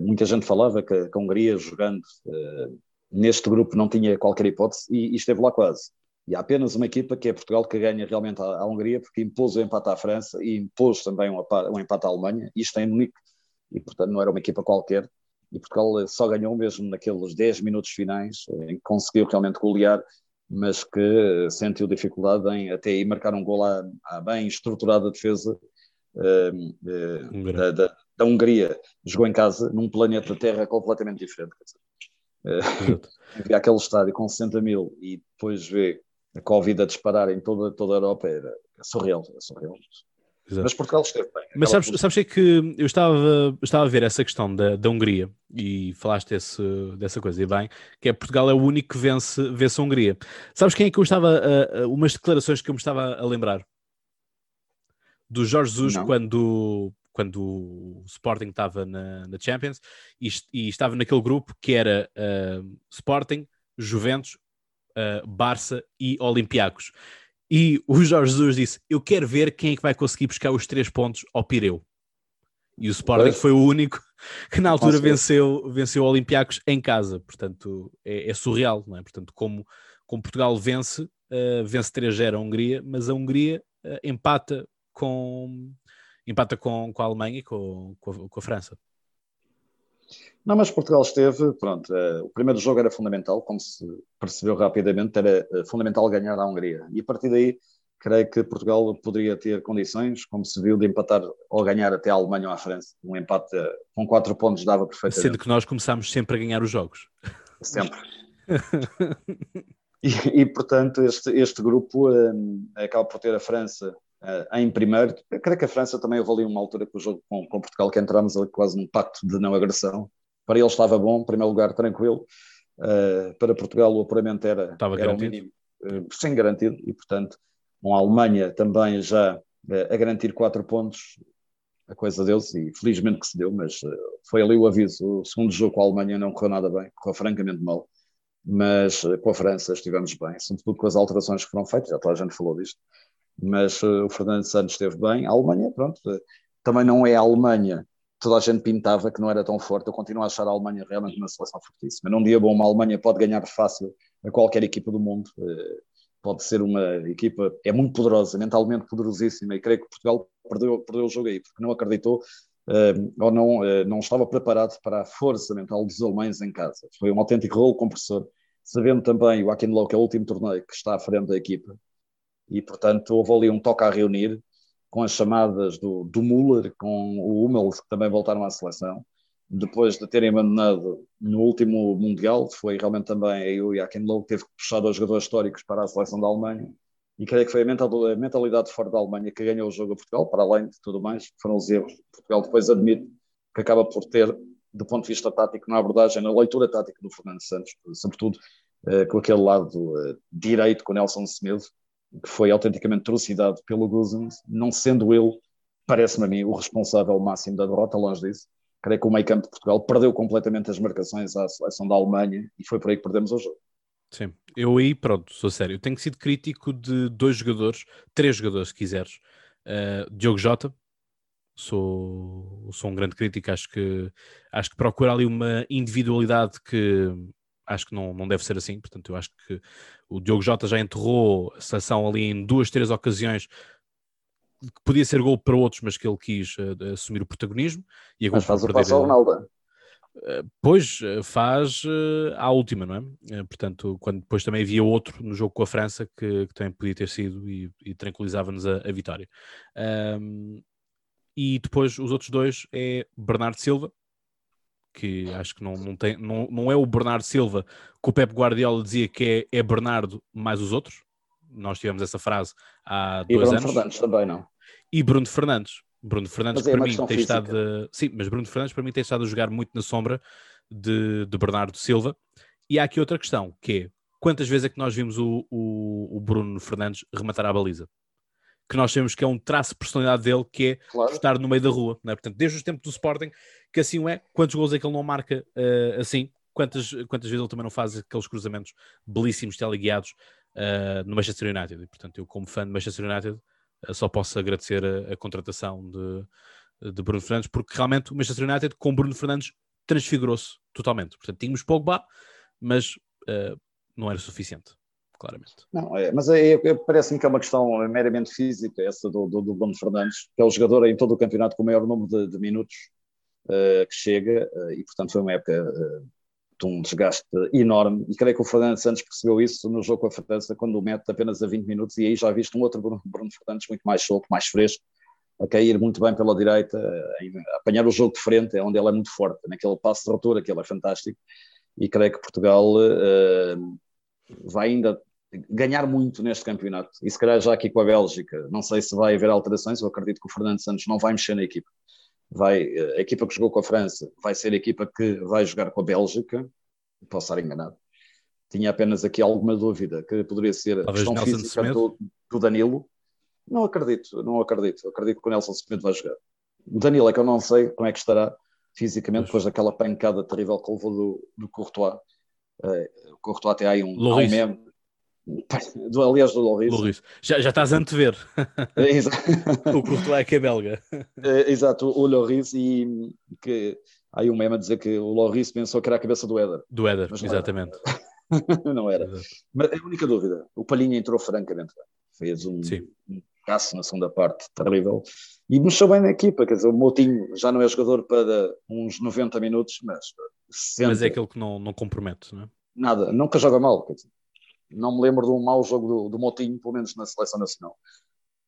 muita gente falava que, que a Hungria, jogando uh, neste grupo, não tinha qualquer hipótese e, e, esteve lá quase. E há apenas uma equipa, que é Portugal, que ganha realmente a, a Hungria, porque impôs o empate à França e impôs também um, um empate à Alemanha, isto em Munique, e portanto não era uma equipa qualquer. E Portugal eh, só ganhou mesmo naqueles 10 minutos finais, em que conseguiu realmente golear, mas que sentiu dificuldade em até aí marcar um gol à, à bem estruturada defesa uh, uh, da, da, da Hungria jogou em casa num planeta Terra completamente diferente. Ver aquele estádio com 60 mil e depois ver a Covid a disparar em toda, toda a Europa era, era surreal, era surreal. Exato. Mas Portugal esteve bem. Mas sabes, sabes é que eu estava, estava a ver essa questão da, da Hungria e falaste desse, dessa coisa, e bem, que é Portugal é o único que vence, vence a Hungria. Sabes quem é que eu estava, uh, umas declarações que eu me estava a lembrar? Do Jorge Jesus, Não. quando quando o Sporting estava na, na Champions e, e, estava naquele grupo que era uh, Sporting, Juventus, uh, Barça e Olympiacos. E o Jorge Jesus disse: Eu quero ver quem é que vai conseguir buscar os três pontos ao Pireu. E o Sporting foi o único que na altura venceu, venceu o Olympiacos em casa. Portanto, é, é, surreal, não é? Portanto, como, como Portugal vence, uh, vence 3-0 a Hungria, mas a Hungria uh, empata com, empata com, com a Alemanha e com, com, a, com a França. Não, mas Portugal esteve, pronto, uh, o primeiro jogo era fundamental, como se percebeu rapidamente, era uh, fundamental ganhar a Hungria. E a partir daí, creio que Portugal poderia ter condições, como se viu, de empatar ou ganhar até a Alemanha ou a França. Um empate uh, com quatro pontos dava perfeitamente. Sendo que nós começámos sempre a ganhar os jogos. Sempre. e, e, portanto, este, este grupo acaba por ter a França uh, em primeiro. Eu creio que a França também houve ali uma altura com o jogo com, com Portugal que entramos ali quase num pacto de não agressão. Para ele estava bom, em primeiro lugar, tranquilo. Uh, para Portugal o apuramento era, estava era garantido. mínimo, uh, sem garantido, e portanto, com a Alemanha também já a garantir quatro pontos, a coisa deu-se, e felizmente que se deu, mas foi ali o aviso. O segundo jogo com a Alemanha não correu nada bem, correu francamente mal, mas com a França estivemos bem, sobretudo com as alterações que foram feitas, já toda a gente falou disto mas uh, o Fernando Santos esteve bem. A Alemanha, pronto, uh, também não é a Alemanha. Toda a gente pintava que não era tão forte. Eu continuo a achar a Alemanha realmente uma seleção fortíssima. Num dia bom, uma Alemanha pode ganhar fácil a qualquer equipa do mundo. Uh, pode ser uma equipa, é muito poderosa, mentalmente poderosíssima. E creio que Portugal perdeu, perdeu o jogo aí, porque não acreditou ou não, não estava preparado para a força mental dos alemães em casa. Foi um autêntico rolo compressor sabendo também o Akin Low, que é o último torneio que está à frente da equipa, e portanto houve ali um toque a reunir com as chamadas do, do Müller, com o Hummels, que também voltaram à seleção, depois de terem abandonado no último Mundial, foi realmente também eu e a Ken Lowe que teve que puxar dois jogadores históricos para a seleção da Alemanha, e creio que foi a mentalidade fora da Alemanha que ganhou o jogo a Portugal, para além de tudo mais, foram os erros. Portugal depois admite que acaba por ter, do ponto de vista tático, na abordagem, na leitura tática do Fernando Santos, sobretudo eh, com aquele lado eh, direito com o Nelson Semedo, que foi autenticamente trucidado pelo Guzens, não sendo ele, parece-me a mim, o responsável máximo da derrota, longe disso. Creio que o meio campo de Portugal perdeu completamente as marcações à seleção da Alemanha e foi por aí que perdemos o jogo. Sim, eu aí, pronto, sou sério. Tenho sido crítico de dois jogadores, três jogadores, se quiseres. Uh, Diogo Jota, sou, sou um grande crítico, acho que, acho que procura ali uma individualidade que acho que não, não deve ser assim. Portanto, eu acho que o Diogo Jota já enterrou a seleção ali em duas, três ocasiões que podia ser gol para outros, mas que ele quis uh, assumir o protagonismo. E mas faz o passo ao Ronaldo. Uh, pois, uh, faz à última, não é? portanto, quando depois também havia outro no jogo com a França que, que também podia ter sido e, e tranquilizava-nos a, a, vitória. Um, e depois os outros dois é Bernardo Silva, que acho que não, não, tem, não, não é o Bernardo Silva que o Pep Guardiola dizia que é, é Bernardo mais os outros. Nós tivemos essa frase há e dois Bruno anos. Fernandes também, não? E Bruno Fernandes. Bruno Fernandes mas é para é mim tem física. estado. Sim, mas Bruno Fernandes para mim tem estado a jogar muito na sombra de, de Bernardo Silva. E há aqui outra questão, que é quantas vezes é que nós vimos o, o, o Bruno Fernandes rematar a baliza? que nós temos que é um traço de personalidade dele, que é claro. estar no meio da rua. Né? Portanto, desde os tempos do Sporting, que assim é. Quantos gols é que ele não marca uh, assim? Quantas, quantas vezes ele também não faz aqueles cruzamentos belíssimos, teleguiados uh, no Manchester United? E, portanto, eu, como fã de Manchester United, uh, só posso agradecer a, a, contratação de, de Bruno Fernandes, porque realmente o Manchester United, com Bruno Fernandes, transfigurou-se totalmente. Portanto, tínhamos Pogba, mas não era suficiente claramente. Não, é, mas é, é, parece-me que é uma questão meramente física, essa do, do, do Bruno Fernandes, que é o jogador em todo o campeonato com o maior número de, de minutos que chega, uh, e portanto foi uma época uh, de um desgaste enorme, e creio que o Fernando Santos percebeu isso no jogo com a França, quando o mete apenas a 20 minutos, e aí já visto um outro Bruno, Bruno Fernandes muito mais solto, mais fresco, a cair muito bem pela direita, a apanhar o jogo de frente, é onde ele é muito forte, naquele passo de ruptura que ele é fantástico, e creio que Portugal vai ainda ganhar muito neste campeonato. E se calhar já aqui com a Bélgica, não sei se vai haver alterações, eu acredito que o Fernando Santos não vai mexer na equipa. Vai, a equipa que jogou com a França vai ser a equipa que vai jogar com a Bélgica, posso estar enganado. Tinha apenas aqui alguma dúvida que poderia ser a questão Nelson física do, do, Danilo. Não acredito, não acredito. Acredito que o Nelson Smith vai jogar. O Danilo é que eu não sei como é que estará fisicamente depois daquela pancada terrível que levou do, do Courtois. Uh, o Courtois até aí um, um meme do, aliás, do Loris. Já, já estás a antever. É, o Courtois é que é belga. É, exato, o Loris e que há aí um meme a dizer que o Loris pensou que era a cabeça do Éder. Do Éder, exatamente. Era. não era. Mas a única dúvida, o Palhinha entrou francamente bem. Fez um, um caço na segunda parte, terrível. E mexeu bem na equipa, quer dizer, o Moutinho já não é jogador para uns 90 minutos, mas sempre. Mas é aquele que não, não compromete, não é? Nada, nunca joga mal. Dizer, não me lembro de um mau jogo do, do Motinho, pelo menos na seleção nacional.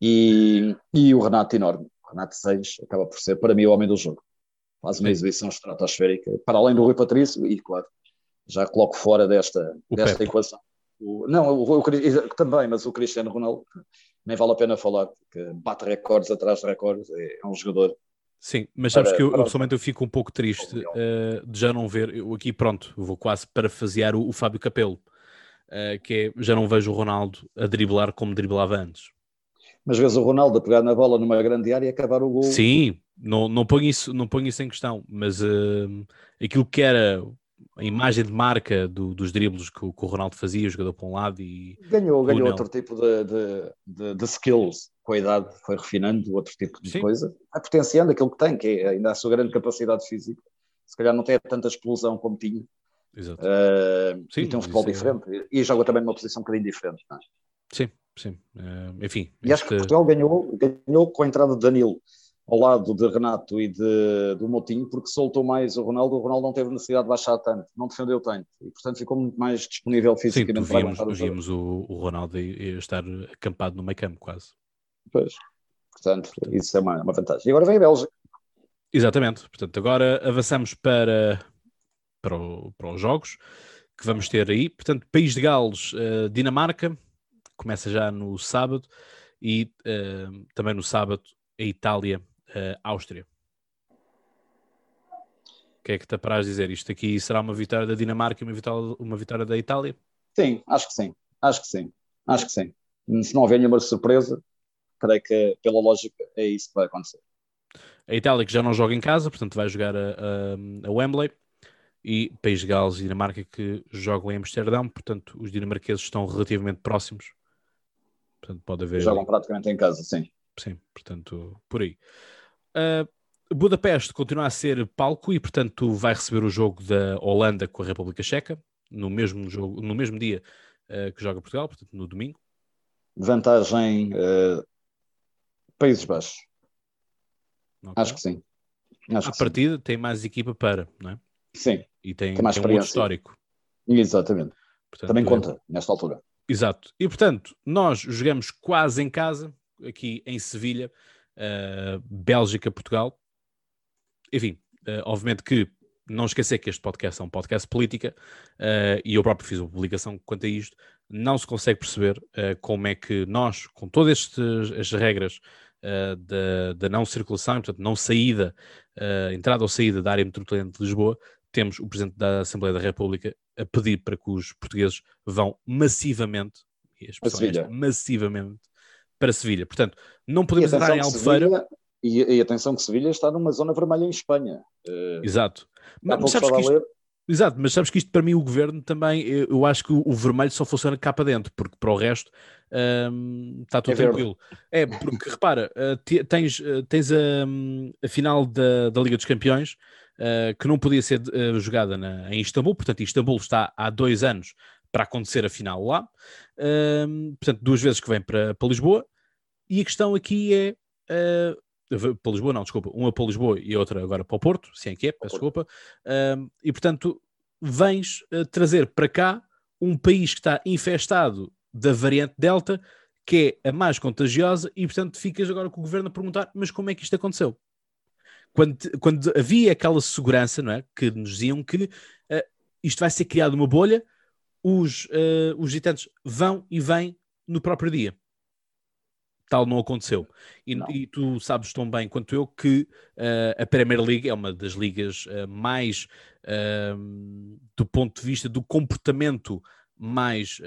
E, e o Renato enorme. O Renato 6 acaba por ser, para mim, o homem do jogo. Faz uma exibição estratosférica, para além do Rui Patrício, e claro, já coloco fora desta, desta equação. O, não, o, o, também, mas o Cristiano Ronaldo, nem vale a pena falar, porque bate recordes atrás de recordes, é, é um jogador Sim, mas sabes para, que eu, eu, pessoalmente eu fico um pouco triste uh, de já não ver, eu aqui pronto, vou quase parafasear o, o Fábio Capelo, uh, que é, já não vejo o Ronaldo a driblar como driblava antes. Mas vês o Ronaldo a pegar na bola numa grande área e acabar o gol. Sim, não, não, ponho, isso, não ponho isso em questão, mas uh, aquilo que era a imagem de marca do, dos dribles que o, que o, Ronaldo fazia, o jogador para um lado e. Ganhou, ganhou outro tipo de, de, de, de, skills com a idade, foi refinando outro tipo de Sim. coisa, vai potenciando aquilo que tem, que é ainda a sua grande capacidade física. Se calhar não tem tanta explosão como tinha. Exato. Uh, sim, e tem um futebol é diferente. É... E joga também numa posição um bocadinho diferente. É? Sim, sim. Uh, enfim. E este... acho que Portugal ganhou, ganhou com a entrada de Danilo ao lado de Renato e de, do Motinho, porque soltou mais o Ronaldo, o Ronaldo não teve necessidade de baixar tanto, não defendeu tanto, e portanto ficou muito mais disponível fisicamente Sim, víamos, para víamos o, o Ronaldo estar acampado no meio campo quase. Pois, portanto, isso é uma, uma vantagem. E agora vem a Bélgica. Exatamente, portanto agora avançamos para, para, o, para os jogos que vamos ter aí, portanto País de Gales, uh, Dinamarca, começa já no sábado, e uh, também no sábado a Itália uh, Áustria. O que é que te apraz dizer? Isto aqui será uma vitória da Dinamarca e uma vitória, uma vitória da Itália? Sim, acho que sim. Acho que sim. Acho que sim. Se não houver nenhuma surpresa, creio que pela lógica é isso que vai acontecer. A Itália que já não joga em casa, portanto vai jogar a, a, a Wembley e País de Gales e Dinamarca que jogam em Amsterdão, portanto os dinamarqueses estão relativamente próximos. Portanto, pode haver. Jogam praticamente em casa, sim. Sim, portanto, por aí. Uh, Budapeste continua a ser palco e, portanto, vai receber o jogo da Holanda com a República Checa no mesmo, jogo, no mesmo dia uh, que joga Portugal, portanto, no domingo. Vantagem uh, Países Baixos. Okay. Acho que sim. Acho a partida sim. tem mais equipa para, não é? Sim. E tem, tem mais tem um histórico. Exatamente. Portanto, Também conta, é... nesta altura. Exato. E, portanto, nós jogamos quase em casa, aqui em Sevilha, uh, Bélgica, Portugal. Enfim, uh, obviamente que não esquecer que este podcast é um podcast política uh, e eu próprio fiz uma publicação quanto a isto. Não se consegue perceber como é que nós, com todas estas regras da, da, não circulação, portanto, não saída, entrada ou saída da área metropolitana de Lisboa, temos o Presidente da Assembleia da República a pedir para que os portugueses vão massivamente, e as pessoas massivamente, para Sevilha. Portanto, não podemos entrar em Albufeira. Sevilha, e, e, atenção que Sevilha está numa zona vermelha em Espanha. Uh, Exato. Mas, mas sabes que isto, exato, mas sabes que isto para mim o governo também, eu, eu acho que o, vermelho só funciona cá para dentro, porque para o resto um, está tudo é tranquilo. É, porque repara, uh, tens, tens a, um, a final da, da Liga dos Campeões. Uh, que não podia ser jogada na, em Istambul, portanto, Istambul está há dois anos para acontecer a final lá. Uh, portanto, duas vezes que vem para, para Lisboa. E a questão aqui é. Uh, para Lisboa, não, desculpa. Uma para Lisboa e outra agora para o Porto, se é que é, peço desculpa. Uh, e portanto, vens trazer para cá um país que está infestado da variante Delta, que é a mais contagiosa, e portanto ficas agora com o governo a perguntar: mas como é que isto aconteceu? Quando, quando havia aquela segurança, não é? Que nos diziam que uh, isto vai ser criado uma bolha, os, uh, os visitantes vão e vêm no próprio dia. Tal não aconteceu. E, e tu sabes tão bem quanto eu que uh, a Premier League é uma das ligas mais, do ponto de vista do comportamento mais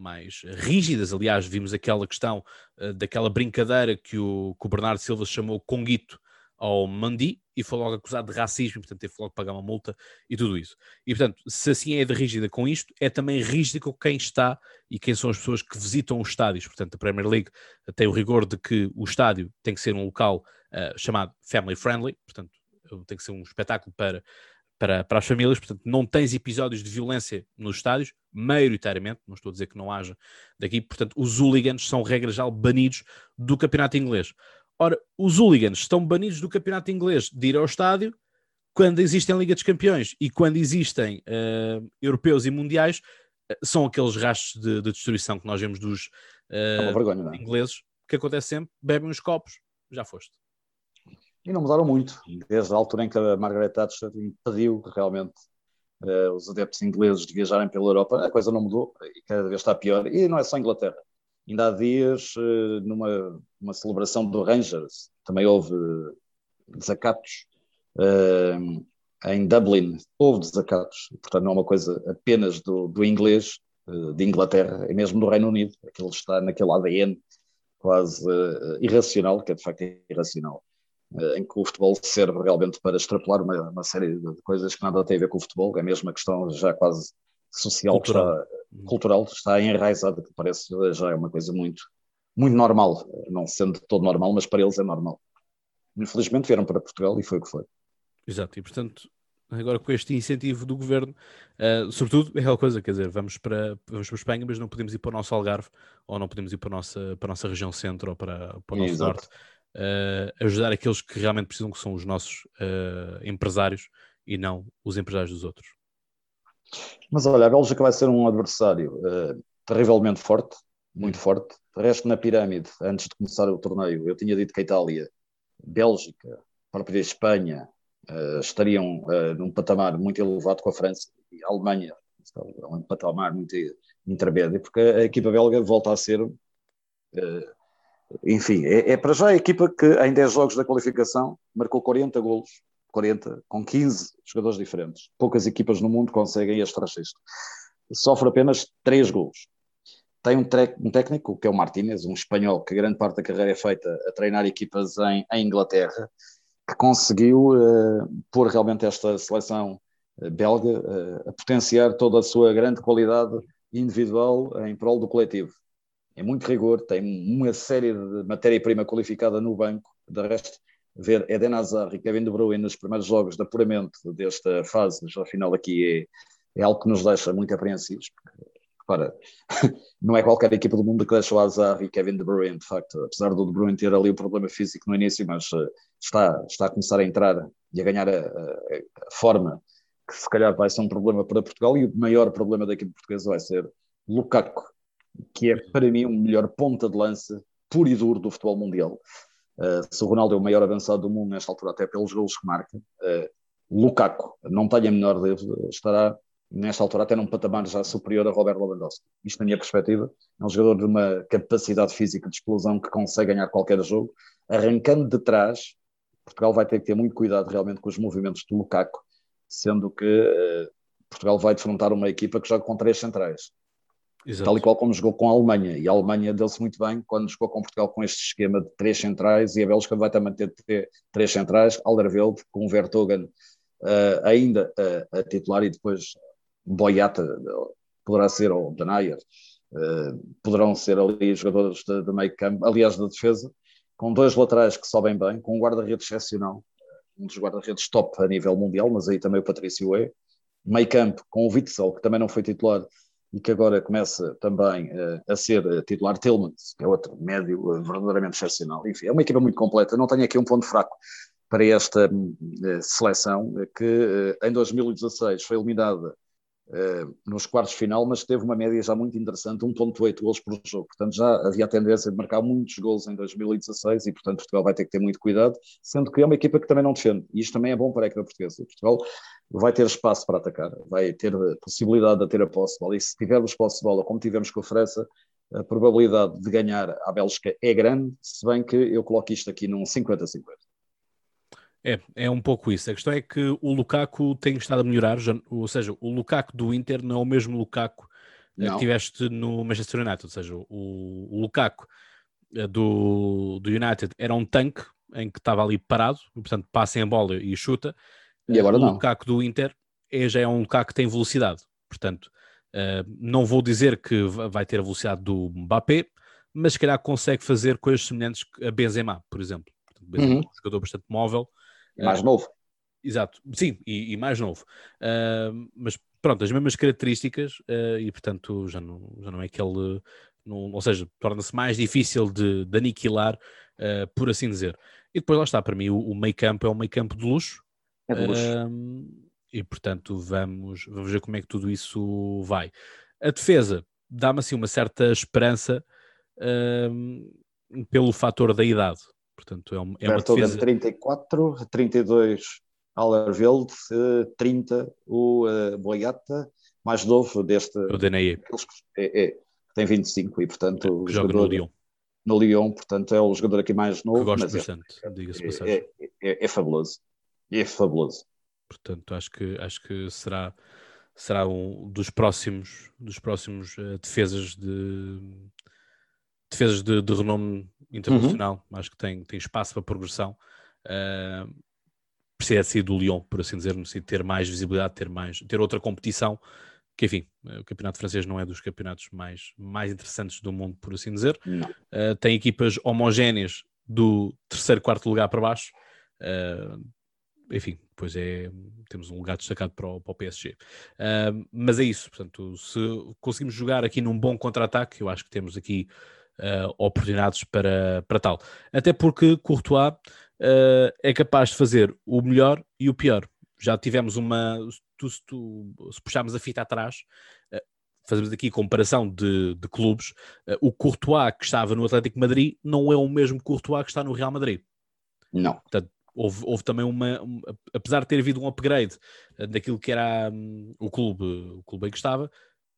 mais rígidas. Aliás, vimos aquela questão uh, daquela brincadeira que o, que o Bernardo Silva chamou Conguito ao Mandi e foi logo acusado de racismo, portanto teve logo que pagar uma multa e tudo isso. E portanto, se assim é de rígida com isto, é também rígida com quem está e quem são as pessoas que visitam os estádios. Portanto, a Premier League tem o rigor de que o estádio tem que ser um local uh, chamado family friendly, portanto tem que ser um espetáculo para, para, para as famílias, portanto não tens episódios de violência nos estádios, maioritariamente, não estou a dizer que não haja daqui, portanto os hooligans são regra geral banidos do campeonato inglês. Ora, os hooligans estão banidos do campeonato inglês de ir ao estádio. quando existem Liga dos Campeões e quando existem uh, europeus e mundiais, uh, são aqueles rastros de, de, destruição que nós vemos dos uh, vergonha, é? ingleses, que acontece sempre, bebem os copos, já foste. E não mudaram muito, desde a altura em que a Margaret Thatcher impediu realmente os adeptos ingleses de viajarem pela Europa, a coisa não mudou e cada vez está pior. E não é só a Inglaterra. Ainda há dias, numa uma celebração do Rangers, também houve desacatos uh, em Dublin. Houve desacatos, portanto não é uma coisa apenas do, do inglês, uh, de Inglaterra, é mesmo do Reino Unido, aquilo está naquele ADN quase uh, irracional, que é de facto irracional, em que o futebol serve realmente para extrapolar uma, uma, série de coisas que nada tem a ver com o futebol, é mesmo uma questão já quase social, cultural, está, cultural, está enraizada, que parece já é uma coisa muito, muito normal, não sendo todo normal, mas para eles é normal. Infelizmente vieram para Portugal e foi o que foi. Exato, e portanto, agora com este incentivo do governo, uh, sobretudo é aquela coisa, quer dizer, vamos para, vamos para a Espanha, mas não podemos ir para o nosso Algarve, ou não podemos ir para a nossa, para a nossa região centro ou para, para o nosso Exato. norte, uh, ajudar aqueles que realmente precisam, que são os nossos uh, empresários e não os empresários dos outros. Mas olha, a Bélgica vai ser um adversário terrivelmente forte, muito hum. forte. De resto, na pirâmide, antes de começar o torneio, eu tinha dito que a Itália, Bélgica, própria Espanha, uh, estariam uh, num patamar muito elevado com a França e a Alemanha, um patamar muito intermédio, porque a equipa belga volta a ser, uh, enfim, é, é, para já a equipa que em 10 jogos da qualificação marcou 40 golos, 40, com 15 jogadores diferentes. Poucas equipas no mundo conseguem este registro. Sofre apenas 3 golos. Tem um, um, técnico, que é o Martínez, um espanhol, que grande parte da carreira é feita a treinar equipas em, em Inglaterra, que conseguiu uh, pôr realmente esta seleção uh, belga uh, a potenciar toda a sua grande qualidade individual em prol do coletivo. É muito rigor, tem uma série de matéria-prima qualificada no banco, de resto, ver Eden Hazard e Kevin De Bruyne nos primeiros jogos de apuramento desta fase, já final aqui, é, é algo que nos deixa muito apreensivos, porque Repara, não é qualquer equipa do mundo que deixa o Azar e Kevin De Bruyne, de facto, apesar do De Bruyne ter ali o problema físico no início, mas uh, está, está a começar a entrar e a ganhar a, a, forma que se calhar vai ser um problema para Portugal e o maior problema da equipa portuguesa vai ser Lukaku, que é para mim o melhor ponta de lança puro e duro do futebol mundial. Uh, se o Ronaldo é o maior avançado do mundo nesta altura, até pelos gols que marca, uh, Lukaku, não tenho a menor dúvida, estará nesta altura até num patamar já superior a Robert Lewandowski. Isto na minha perspectiva, é um jogador de uma capacidade física de explosão que consegue ganhar qualquer jogo, arrancando de trás, Portugal vai ter que ter muito cuidado realmente com os movimentos do Lukaku, sendo que uh, Portugal vai defrontar uma equipa que joga com três centrais. Exato. Tal e qual como jogou com a Alemanha, e a Alemanha deu-se muito bem quando jogou com Portugal com este esquema de três centrais, e a Bélgica vai também ter, três centrais, Alderweireld com Vertogen uh, ainda uh, a titular e depois Boyata poderá ser, ou Danayer, uh, poderão ser ali jogadores de meio campo, aliás, da defesa, com dois laterais que sobem bem, com um guarda-redes excepcional, um dos guarda-redes top a nível mundial, mas aí também o Patrício é. Meio campo com o Witzel, que também não foi titular e que agora começa também uh, a ser titular, Tillmans, que é outro médio uh, verdadeiramente excepcional. Enfim, é uma equipa muito completa. Não tenho aqui um ponto fraco para esta uh, seleção, que em 2016 foi eliminada nos quartos final, mas teve uma média já muito interessante, 1.8 gols por jogo. Portanto, já havia a tendência de marcar muitos gols em 2016 e, portanto, Portugal vai ter que ter muito cuidado, sendo que é uma equipa que também não defende. E isto também é bom para a equipa portuguesa. Portugal vai ter espaço para atacar, vai ter possibilidade de ter a posse de bola. E se tivermos posse de bola, como tivemos com a França, a probabilidade de ganhar a Bélgica é grande, se bem que eu coloco isto aqui num 50-50. É, é um pouco isso. A questão é que o Lukaku tem estado a melhorar, já, ou seja, o Lukaku do Inter não é o mesmo Lukaku eh, não. que tiveste no Manchester United, ou seja, o, o Lukaku eh, do, do United era um tanque em que estava ali parado, portanto passa em bola e chuta. E agora o não. Lukaku do Inter é, já é um Lukaku que tem velocidade, portanto não vou dizer que vai ter a velocidade do Mbappé, mas se calhar consegue fazer coisas semelhantes a Benzema, por exemplo. Benzema uhum. é um jogador bastante móvel, mais novo. Exato, sim, e, e mais novo. Uh, mas pronto, as mesmas características uh, e portanto já não, já não é aquele. Não, ou seja, torna-se mais difícil de, de aniquilar, uh, por assim dizer. E depois lá está, para mim, o, o meio campo é um meio campo de luxo. É de luxo. E portanto vamos, vamos ver como é que tudo isso vai. A defesa dá-me assim uma certa esperança pelo fator da idade. Portanto, é, um, é uma defesa... 34, 32 Allerveld, 30 o uh, Boiata, mais novo deste. O DNI. É, é, tem 25 e, portanto. É, joga no Lyon. No Lyon, portanto, é o jogador aqui mais novo. Que gosto é bastante, é, diga-se é, passagem. É, é, fabuloso. É fabuloso. Portanto, acho que, acho que será, será um dos próximos, dos próximos uh, defesas de defesas de, de renome internacional. Uhum. Acho que tem, tem espaço para progressão. Uh, precisa de sair do Lyon, por assim dizer, de ter mais visibilidade, ter, mais, ter outra competição. Que enfim, o campeonato francês não é dos campeonatos mais, mais interessantes do mundo, por assim dizer. Uh, tem equipas homogéneas do terceiro, quarto lugar para baixo. Uh, enfim, depois é, temos um lugar destacado para o, para o PSG. Uh, mas é isso, portanto, se conseguimos jogar aqui num bom contra-ataque, eu acho que temos aqui uh, oportunidades para, para tal. Até porque Courtois uh, é capaz de fazer o melhor e o pior. Já tivemos uma. Tu, se, tu, se puxarmos a fita atrás, uh, fazemos aqui comparação de, de clubes. o Courtois que estava no Atlético Madrid não é o mesmo Courtois que está no Real Madrid. Não. Portanto, houve, houve também uma, uma, apesar de ter havido um upgrade daquilo que era um, o clube, o clube em que estava,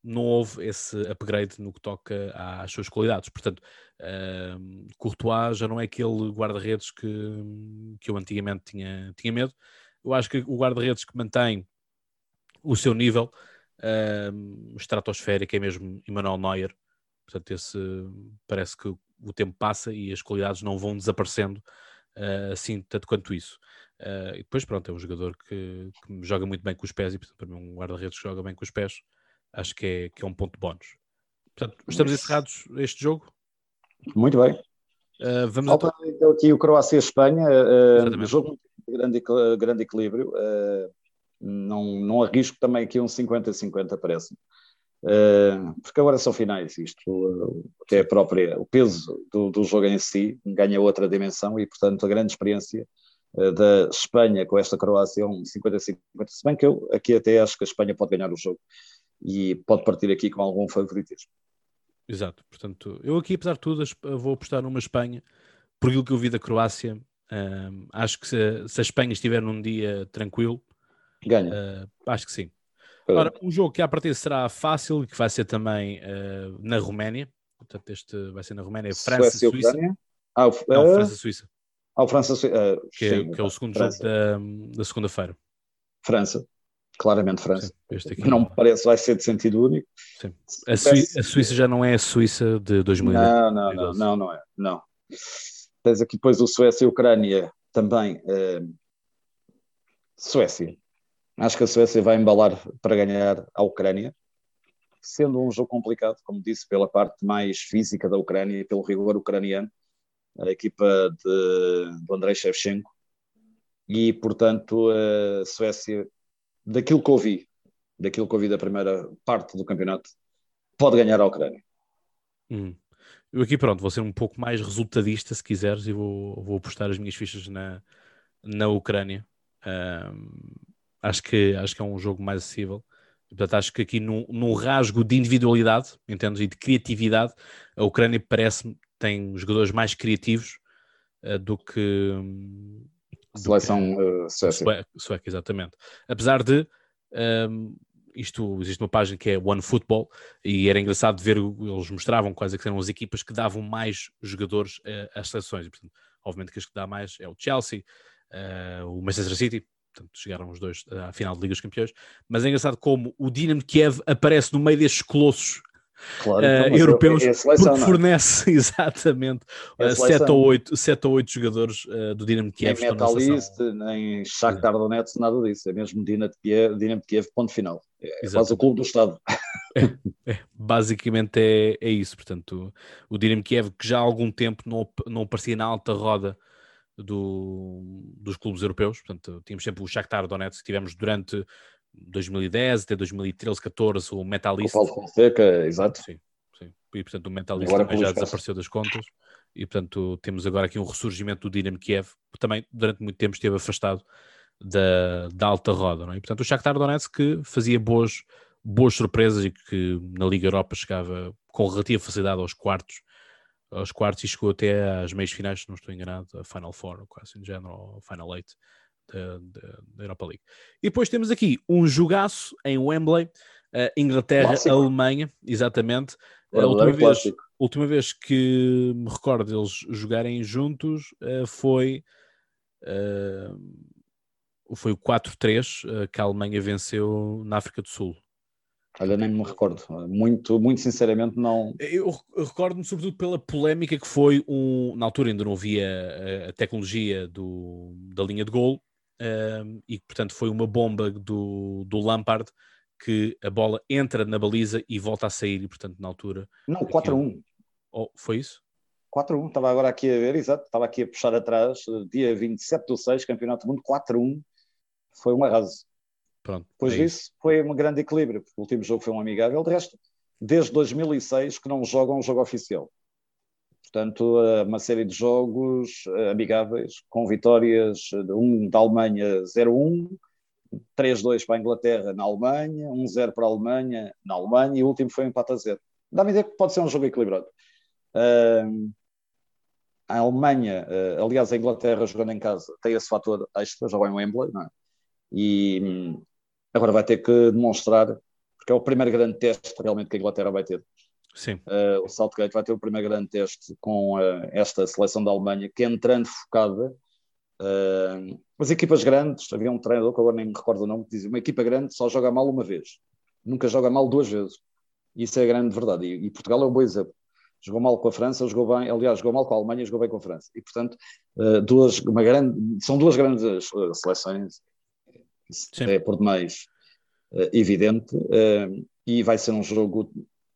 não houve esse upgrade no que toca às suas qualidades. Portanto, uh, Courtois já não é aquele guarda-redes que, que eu antigamente tinha, tinha medo. Eu acho que o guarda-redes que mantém o seu nível estratosférico é mesmo Emmanuel Neuer. Portanto, esse parece que o tempo passa e as qualidades não vão desaparecendo uh, assim tanto quanto isso. Uh, e depois, pronto, é um jogador que, que, joga muito bem com os pés e, portanto, para mim, um guarda-redes que joga bem com os pés acho que é, que é um ponto de bónus. Portanto, estamos encerrados este jogo? Muito bem. Uh, vamos Falta então aqui o Croácia-Espanha, uh, jogo de grande, grande equilíbrio. Uh, não, não arrisco também aqui um 50-50, parece-me. Uh, porque agora são finais, isto uh, até a própria, o peso do, do, jogo em si ganha outra dimensão e, portanto, a grande experiência uh, da Espanha com esta Croácia é um 50-50. Se bem que eu aqui até acho que a Espanha pode ganhar o jogo e pode partir aqui com algum favoritismo. Exato, portanto, eu aqui, apesar de tudo, vou apostar numa Espanha, por aquilo que eu vi da Croácia. Acho que se, se, a Espanha estiver num dia tranquilo, ganha. Uh, acho que sim. Ora, um jogo que à partida será fácil, que vai ser também uh, na Roménia. Portanto, este vai ser na Roménia, França e Suíça. Ah, o, Não, uh, França-Suíça. Ah, o França-Suíça. Uh, que, é, que, é, o segundo França. jogo da, da segunda-feira. França claramente França. Sim, não me parece vai ser de sentido único. A, Suíça, a, Suíça já não é a Suíça de 2010. Não, não, não, não, não é. Não. Tens aqui depois o Suécia e a Ucrânia também. Uh, Suécia. Acho que a Suécia vai embalar para ganhar a Ucrânia, sendo um jogo complicado, como disse, pela parte mais física da Ucrânia e pelo rigor ucraniano, a equipa de, do Andrei Shevchenko. E, portanto, a Suécia daquilo que ouvi, daquilo que ouvi da primeira parte do campeonato, pode ganhar a Ucrânia. Hum. Eu aqui, pronto, vou ser um pouco mais resultadista, se quiseres, e vou, vou apostar as minhas fichas na, na Ucrânia. Um, acho, que, acho que é um jogo mais acessível. Portanto, acho que aqui num, rasgo de individualidade, entendes, e de criatividade, a Ucrânia parece-me tem jogadores mais criativos uh, do que, um, Seleção uh, sueca. sueca. exatamente. Apesar de um, isto, existe uma página que é One Football e era engraçado ver, eles mostravam quais é eram as equipas que davam mais jogadores uh, às seleções. portanto, obviamente que as que dá mais é o Chelsea, uh, o Manchester City, portanto, chegaram os dois à final de Liga dos Campeões, mas é engraçado como o Dinamo Kiev aparece no meio destes colossos Claro, uh, europeus, é, é seleção, porque é? fornece exatamente é 7, ou 8, 7 ou 8 jogadores uh, do Dinamo Kiev. Nem Metalist, nem Shakhtar Donetsk, nada disso. É mesmo Dinamo Kiev, Dinamo Kiev ponto final. É quase o clube do Estado. É, é, basicamente é, é isso. Portanto, o, o Dinamo Kiev, que já há algum tempo não, não aparecia na alta roda do, dos clubes europeus. Portanto, tínhamos sempre o Shakhtar Donetsk, que tivemos durante 2010 até 2013, 14, o Metalist. O Paulo Fonseca, exato. Sim, sim. E portanto o Metalist agora também já desapareceu das contas. E portanto temos agora aqui um ressurgimento do Dinamo Kiev, que também durante muito tempo esteve afastado da, da alta roda, não é? E, portanto, o Shakhtar Donetsk que fazia boas, boas surpresas e que na Liga Europa chegava com relativa facilidade aos quartos, aos quartos e chegou até às meias finais, se não estou enganado, a Final Four, ou quase em género, ou Final Eight da, da, Europa League. E depois temos aqui um jogaço em Wembley, uh, Inglaterra-Alemanha, exatamente. A última vez, última vez que me recordo deles jogarem juntos uh, foi, uh, foi o 4-3 que a Alemanha venceu na África do Sul. Olha, nem me recordo. Muito, muito sinceramente, não. Eu, recordo-me, sobretudo, pela polémica que foi um. Na altura ainda não havia a, a tecnologia do, da linha de gol, um, e portanto foi uma bomba do, do Lampard que a bola entra na baliza e volta a sair, e portanto na altura. Não, 4-1. Oh, foi isso? 4-1, estava agora aqui a ver, exato, estava aqui a puxar atrás, dia 27 do 6, Campeonato do Mundo, 4-1, foi um arraso. Pronto. Depois é disso, isso. foi um grande equilíbrio, porque o último jogo foi um amigável, de resto, desde 2006 que não jogam um jogo oficial. Portanto, uma série de jogos eh, amigáveis, com vitórias, um da Alemanha 0-1, 3-2 para a Inglaterra na Alemanha, 1-0 para a Alemanha na Alemanha e o último foi um empate a zero. Dá-me ideia que pode ser um jogo equilibrado. Uh, a Alemanha, aliás, a Inglaterra jogando em casa, tem esse fator extra, já vai em Wembley, não é? E um, agora vai ter que demonstrar, porque é o primeiro grande teste realmente que a Inglaterra vai ter. Sim. Uh, o Saltgate vai ter o primeiro grande teste com uh, esta seleção da Alemanha, que entrando focada. Uh, as equipas grandes, havia um treinador que agora nem me recordo o nome, que dizia: uma equipa grande só joga mal uma vez, nunca joga mal duas vezes. Isso é a grande verdade. E, e, Portugal é um bom exemplo. Jogou mal com a França, jogou bem, aliás, jogou mal com a Alemanha, jogou bem com a França. E, portanto, duas, uma grande, são duas grandes seleções, isso Sim. é por demais evidente, e vai ser um jogo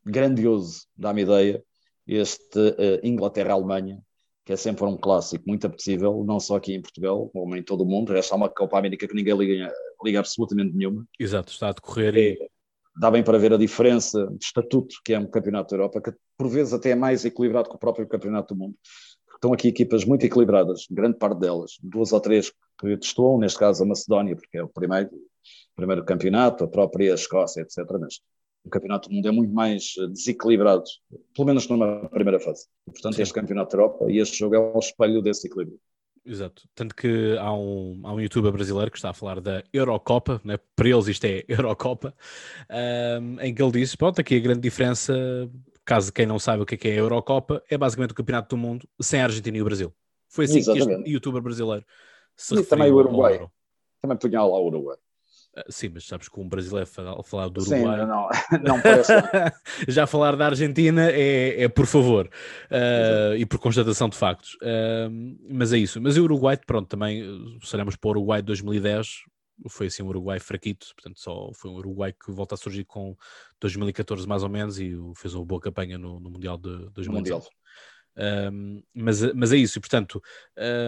grandioso, dá-me ideia, este uh, Inglaterra-Alemanha, que é sempre um clássico muito apetecível, não só aqui em Portugal, como em todo o mundo. Esta é uma Copa América que ninguém liga, liga absolutamente nenhuma. Exato, está a decorrer é, e... Dá bem para ver a diferença de estatuto que é um campeonato da Europa, que por vezes até é mais equilibrado que o próprio campeonato do mundo. Estão aqui equipas muito equilibradas, grande parte delas, duas ou três que testou, neste caso a Macedónia, porque é o primeiro, primeiro campeonato, a própria Escócia, etc. Mas o Campeonato do Mundo é muito mais eh, desequilibrado, pelo menos numa primeira fase. Portanto, Sim. este Campeonato da Europa e este jogo é um espelho desse equilíbrio. Exato. Tanto que há um, há um youtuber brasileiro que está a falar da Eurocopa, né? para eles isto é Eurocopa, um, em que ele disse: pronto, aqui a grande diferença, caso quem não saiba o que é, que é a Eurocopa, é basicamente o Campeonato do Mundo sem a Argentina e o Brasil. Foi assim Exatamente. que este youtuber brasileiro se e também o Uruguai. Também punha lá o Uruguai. Ah, sim, mas sabes que um brasileiro a falar do Uruguai. Sim, não, não parece. Já falar da Argentina é, é por favor uh, e por constatação de factos. Uh, mas é isso. Mas o Uruguai, pronto, também seremos para o Uruguai de 2010. Foi assim um Uruguai fraquito, portanto, só foi um Uruguai que volta a surgir com 2014 mais ou menos e fez uma boa campanha no, no Mundial de 2019. Um, mas, mas é isso, e portanto,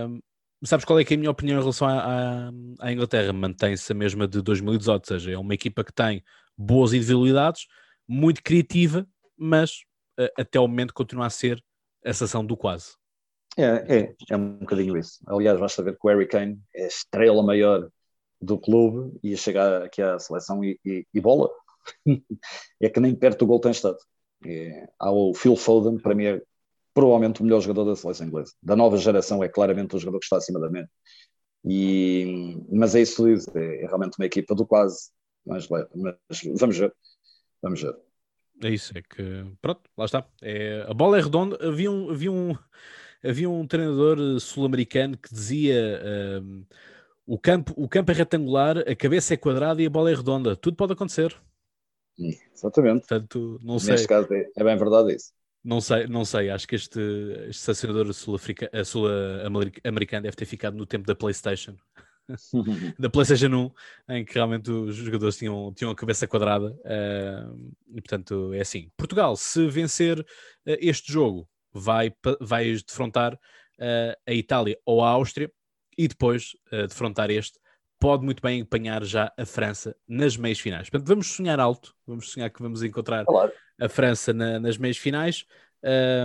um, Sabes qual é, é a minha opinião em relação à, à, Inglaterra? Mantém-se a mesma de 2018, ou seja, é uma equipa que tem boas individualidades, muito criativa, mas uh, até o momento continua a ser a sensação do quase. É, é, é um bocadinho isso. Aliás, basta ver que o Harry Kane é a estrela maior do clube e chegar aqui à seleção e, e, e bola. é que nem perto do gol tem estado. É, há o Phil Foden, para mim é provavelmente o melhor jogador da seleção inglesa. Da nova geração é claramente o jogador que está acima da média. E, mas é isso é, é realmente uma equipa do quase mais leve. Mas vamos ver, vamos ver. É isso, é que pronto, lá está. É, a bola é redonda. Havia um, havia um, havia um treinador sul-americano que dizia um, o, campo, o campo é retangular, a cabeça é quadrada e a bola é redonda. Tudo pode acontecer. Exatamente. Portanto, não Neste sei. Neste caso é, é bem verdade isso. Não sei, não sei. Acho que este, este selecionador sul-americano deve ter ficado no tempo da PlayStation. da PlayStation 1, em que realmente os jogadores tinham, tinham a cabeça quadrada. Uh, e portanto é assim. Portugal, se vencer uh, este jogo, vai, vai defrontar uh, a Itália ou a Áustria e depois defrontar este. Pode muito bem apanhar já a França nas meias finais. Portanto, vamos sonhar alto, vamos sonhar que vamos encontrar claro a França na, nas meias finais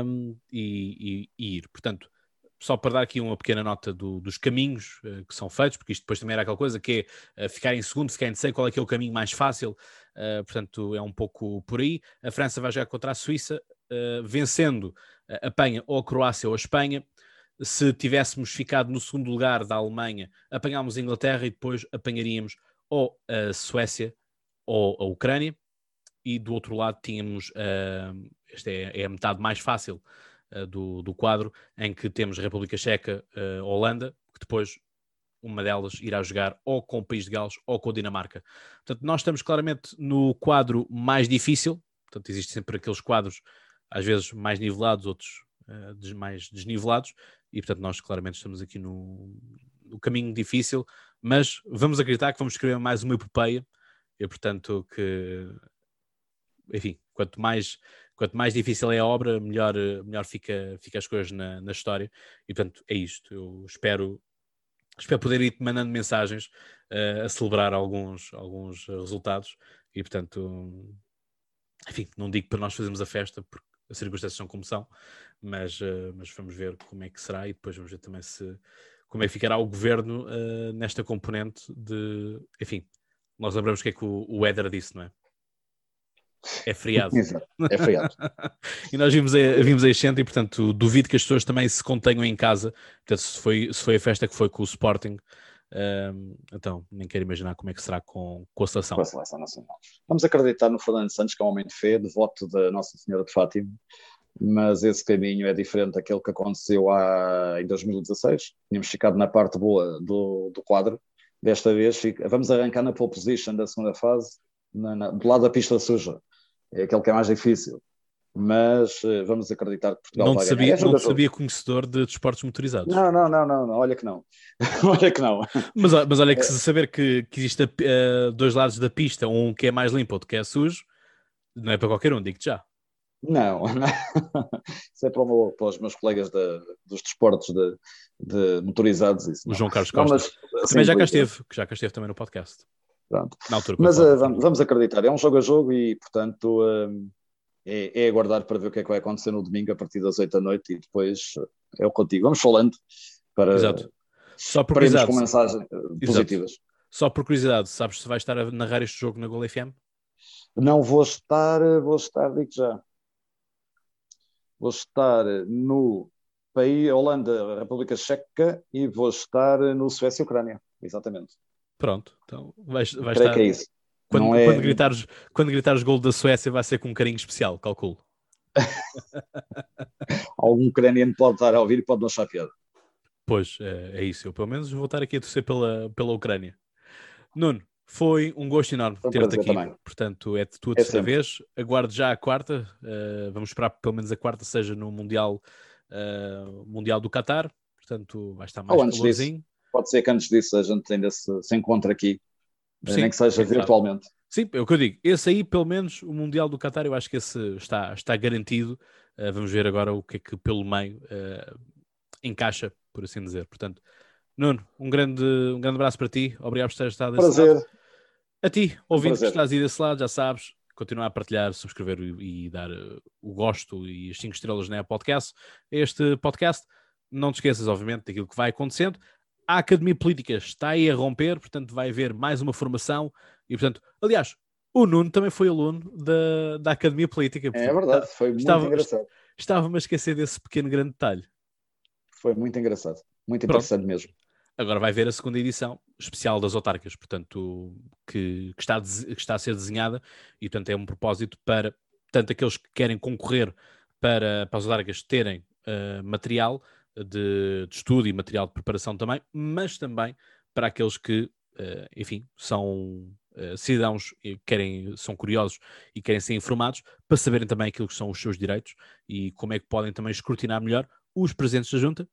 um, e, e, e, ir. Portanto, só para dar aqui uma pequena nota do, dos caminhos uh, que são feitos, porque isto depois também era aquela coisa que é uh, ficar em segundo, ficar em terceiro, qual é que é o caminho mais fácil, uh, portanto é um pouco por aí. A França vai jogar contra a Suíça, vencendo a Penha ou a Croácia ou a Espanha. Se tivéssemos ficado no segundo lugar da Alemanha, apanhámos a Inglaterra e depois apanharíamos ou a Suécia ou a Ucrânia. E do outro lado tínhamos, esta é, é a metade mais fácil, uh, do, do quadro, em que temos República Checa, uh, Holanda, que depois uma delas irá jogar ou com o País de Gales ou com a Dinamarca. Portanto, nós estamos claramente no quadro mais difícil, portanto, existem sempre aqueles quadros, às vezes mais nivelados, outros uh, mais desnivelados, e portanto, nós claramente estamos aqui no, no caminho difícil, mas vamos acreditar que vamos escrever mais uma epopeia, e portanto, que enfim, quanto mais quanto mais difícil é a obra, melhor, melhor fica, fica as coisas na, na história. E portanto, é isto. Eu espero, espero poder ir mandando mensagens uh, a celebrar alguns, alguns resultados. E portanto, enfim, não digo para nós fazermos a festa, porque as circunstâncias são como são, mas, uh, mas vamos ver como é que será e depois vamos ver também se como é que ficará o governo uh, nesta componente de, enfim, nós lembramos o que é que o, o disse, não é? É feriado. Exato, é feriado. e nós vimos a, vimos a Excente e, portanto, duvido que as pessoas também se contenham em casa. Portanto, se foi, se foi a festa que foi com o Sporting, um, então nem quero imaginar como é que será com, com a seleção. Com a seleção nacional. Vamos acreditar no Fernando Santos, que é um homem de fé, devoto da Nossa Senhora de Fátima, mas esse caminho é diferente daquele que aconteceu há, em 2016. Tínhamos ficado na parte boa do, do quadro. Desta vez, vamos arrancar na pole position da segunda fase, na, na, do lado da pista suja é aquele que é mais difícil. Mas uh, vamos acreditar que Portugal não vai sabia, ganhar. É não te sabia conhecedor de desportos motorizados. Não, não, não, não, não, olha que não. olha que não. Mas, mas olha que se saber que, que existe uh, dois lados da pista, um que é mais limpo, outro que é sujo, não é para qualquer um, digo-te já. Não, não. isso é para, meu, para, os meus colegas de, dos desportos de, de motorizados. Isso, o João Carlos Costa. Não, mas, também já cá esteve, que já cá esteve também no podcast. Pronto. Mas uh, vamos, vamos, acreditar, é um jogo a jogo e, portanto, uh, é, é, aguardar para ver o que é que vai acontecer no domingo a partir das 8 da noite e depois é o contigo. Vamos falando para, Exato. Só por curiosidade, com mensagens positivas. Exato. Só por curiosidade, sabes se vai estar a narrar este jogo na Gol FM? Não vou estar, vou estar, digo já. Vou estar no país Holanda, República Checa e vou estar no Suécia e Ucrânia, exatamente. Pronto, então vais, vais estar. Que é isso. Quando, é... quando, gritares, quando gritares gol da Suécia, vai ser com um carinho especial, calculo. Algum ucraniano pode estar a ouvir e pode não achar piada. Pois, é, é, isso. Eu pelo menos vou estar aqui a torcer pela, pela Ucrânia. Nuno, foi um gosto enorme um ter-te aqui. Também. Portanto, é tua terceira é vez. Aguardo já a quarta. Uh, vamos esperar que pelo menos a quarta seja no Mundial, uh, mundial do Qatar. Portanto, vai estar mais oh, calorzinho. Pode ser que antes disso a gente ainda se, se encontre aqui, eh, Sim, nem que seja virtualmente. Sim, é o que eu digo. Esse aí, pelo menos, o Mundial do Qatar, eu acho que esse está, está garantido. Uh, vamos ver agora o que é que pelo meio uh, encaixa, por assim dizer. Portanto, Nuno, um grande, um grande abraço para ti. Obrigado por ter estado desse Prazer. lado. A ti, ouvindo que estás aí desse lado, já sabes, continuar a partilhar, subscrever e, e dar uh, o gosto e as 5 estrelas na podcast. Este podcast, não te esqueças, obviamente, daquilo que vai acontecendo a Academia Política está aí a romper, portanto vai haver mais uma formação e, portanto, aliás, o Nuno também foi aluno da, da Academia Política. Portanto, é verdade, foi muito estava, engraçado. Estava-me a esquecer desse pequeno grande detalhe. Foi muito engraçado, muito interessante Pronto. mesmo. Agora vai ver a segunda edição especial das autarcas, portanto, que, que, está, que está a ser desenhada e, portanto, é um propósito para tanto aqueles que querem concorrer para, para as autarcas terem uh, material, de, de estudo e material de preparação também, mas também para aqueles que, uh, enfim, são uh, cidadãos e querem, são curiosos e querem ser informados para saberem também aquilo que são os seus direitos e como é que podem também escrutinar melhor os presidentes da Junta,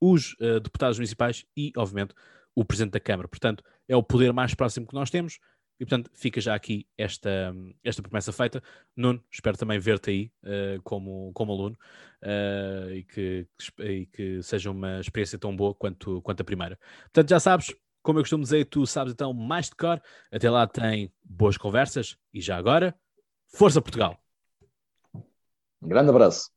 os uh, deputados municipais e, obviamente, o presidente da Câmara. Portanto, é o poder mais próximo que nós temos e, portanto, fica já aqui esta, esta promessa feita. Nuno, espero também ver-te aí uh, como, como aluno uh, e, que, e que seja uma experiência tão boa quanto, quanto a primeira. Portanto, já sabes, como eu costumo dizer, tu sabes então mais de cor. Até lá tem boas conversas e já agora, força Portugal! Um grande abraço.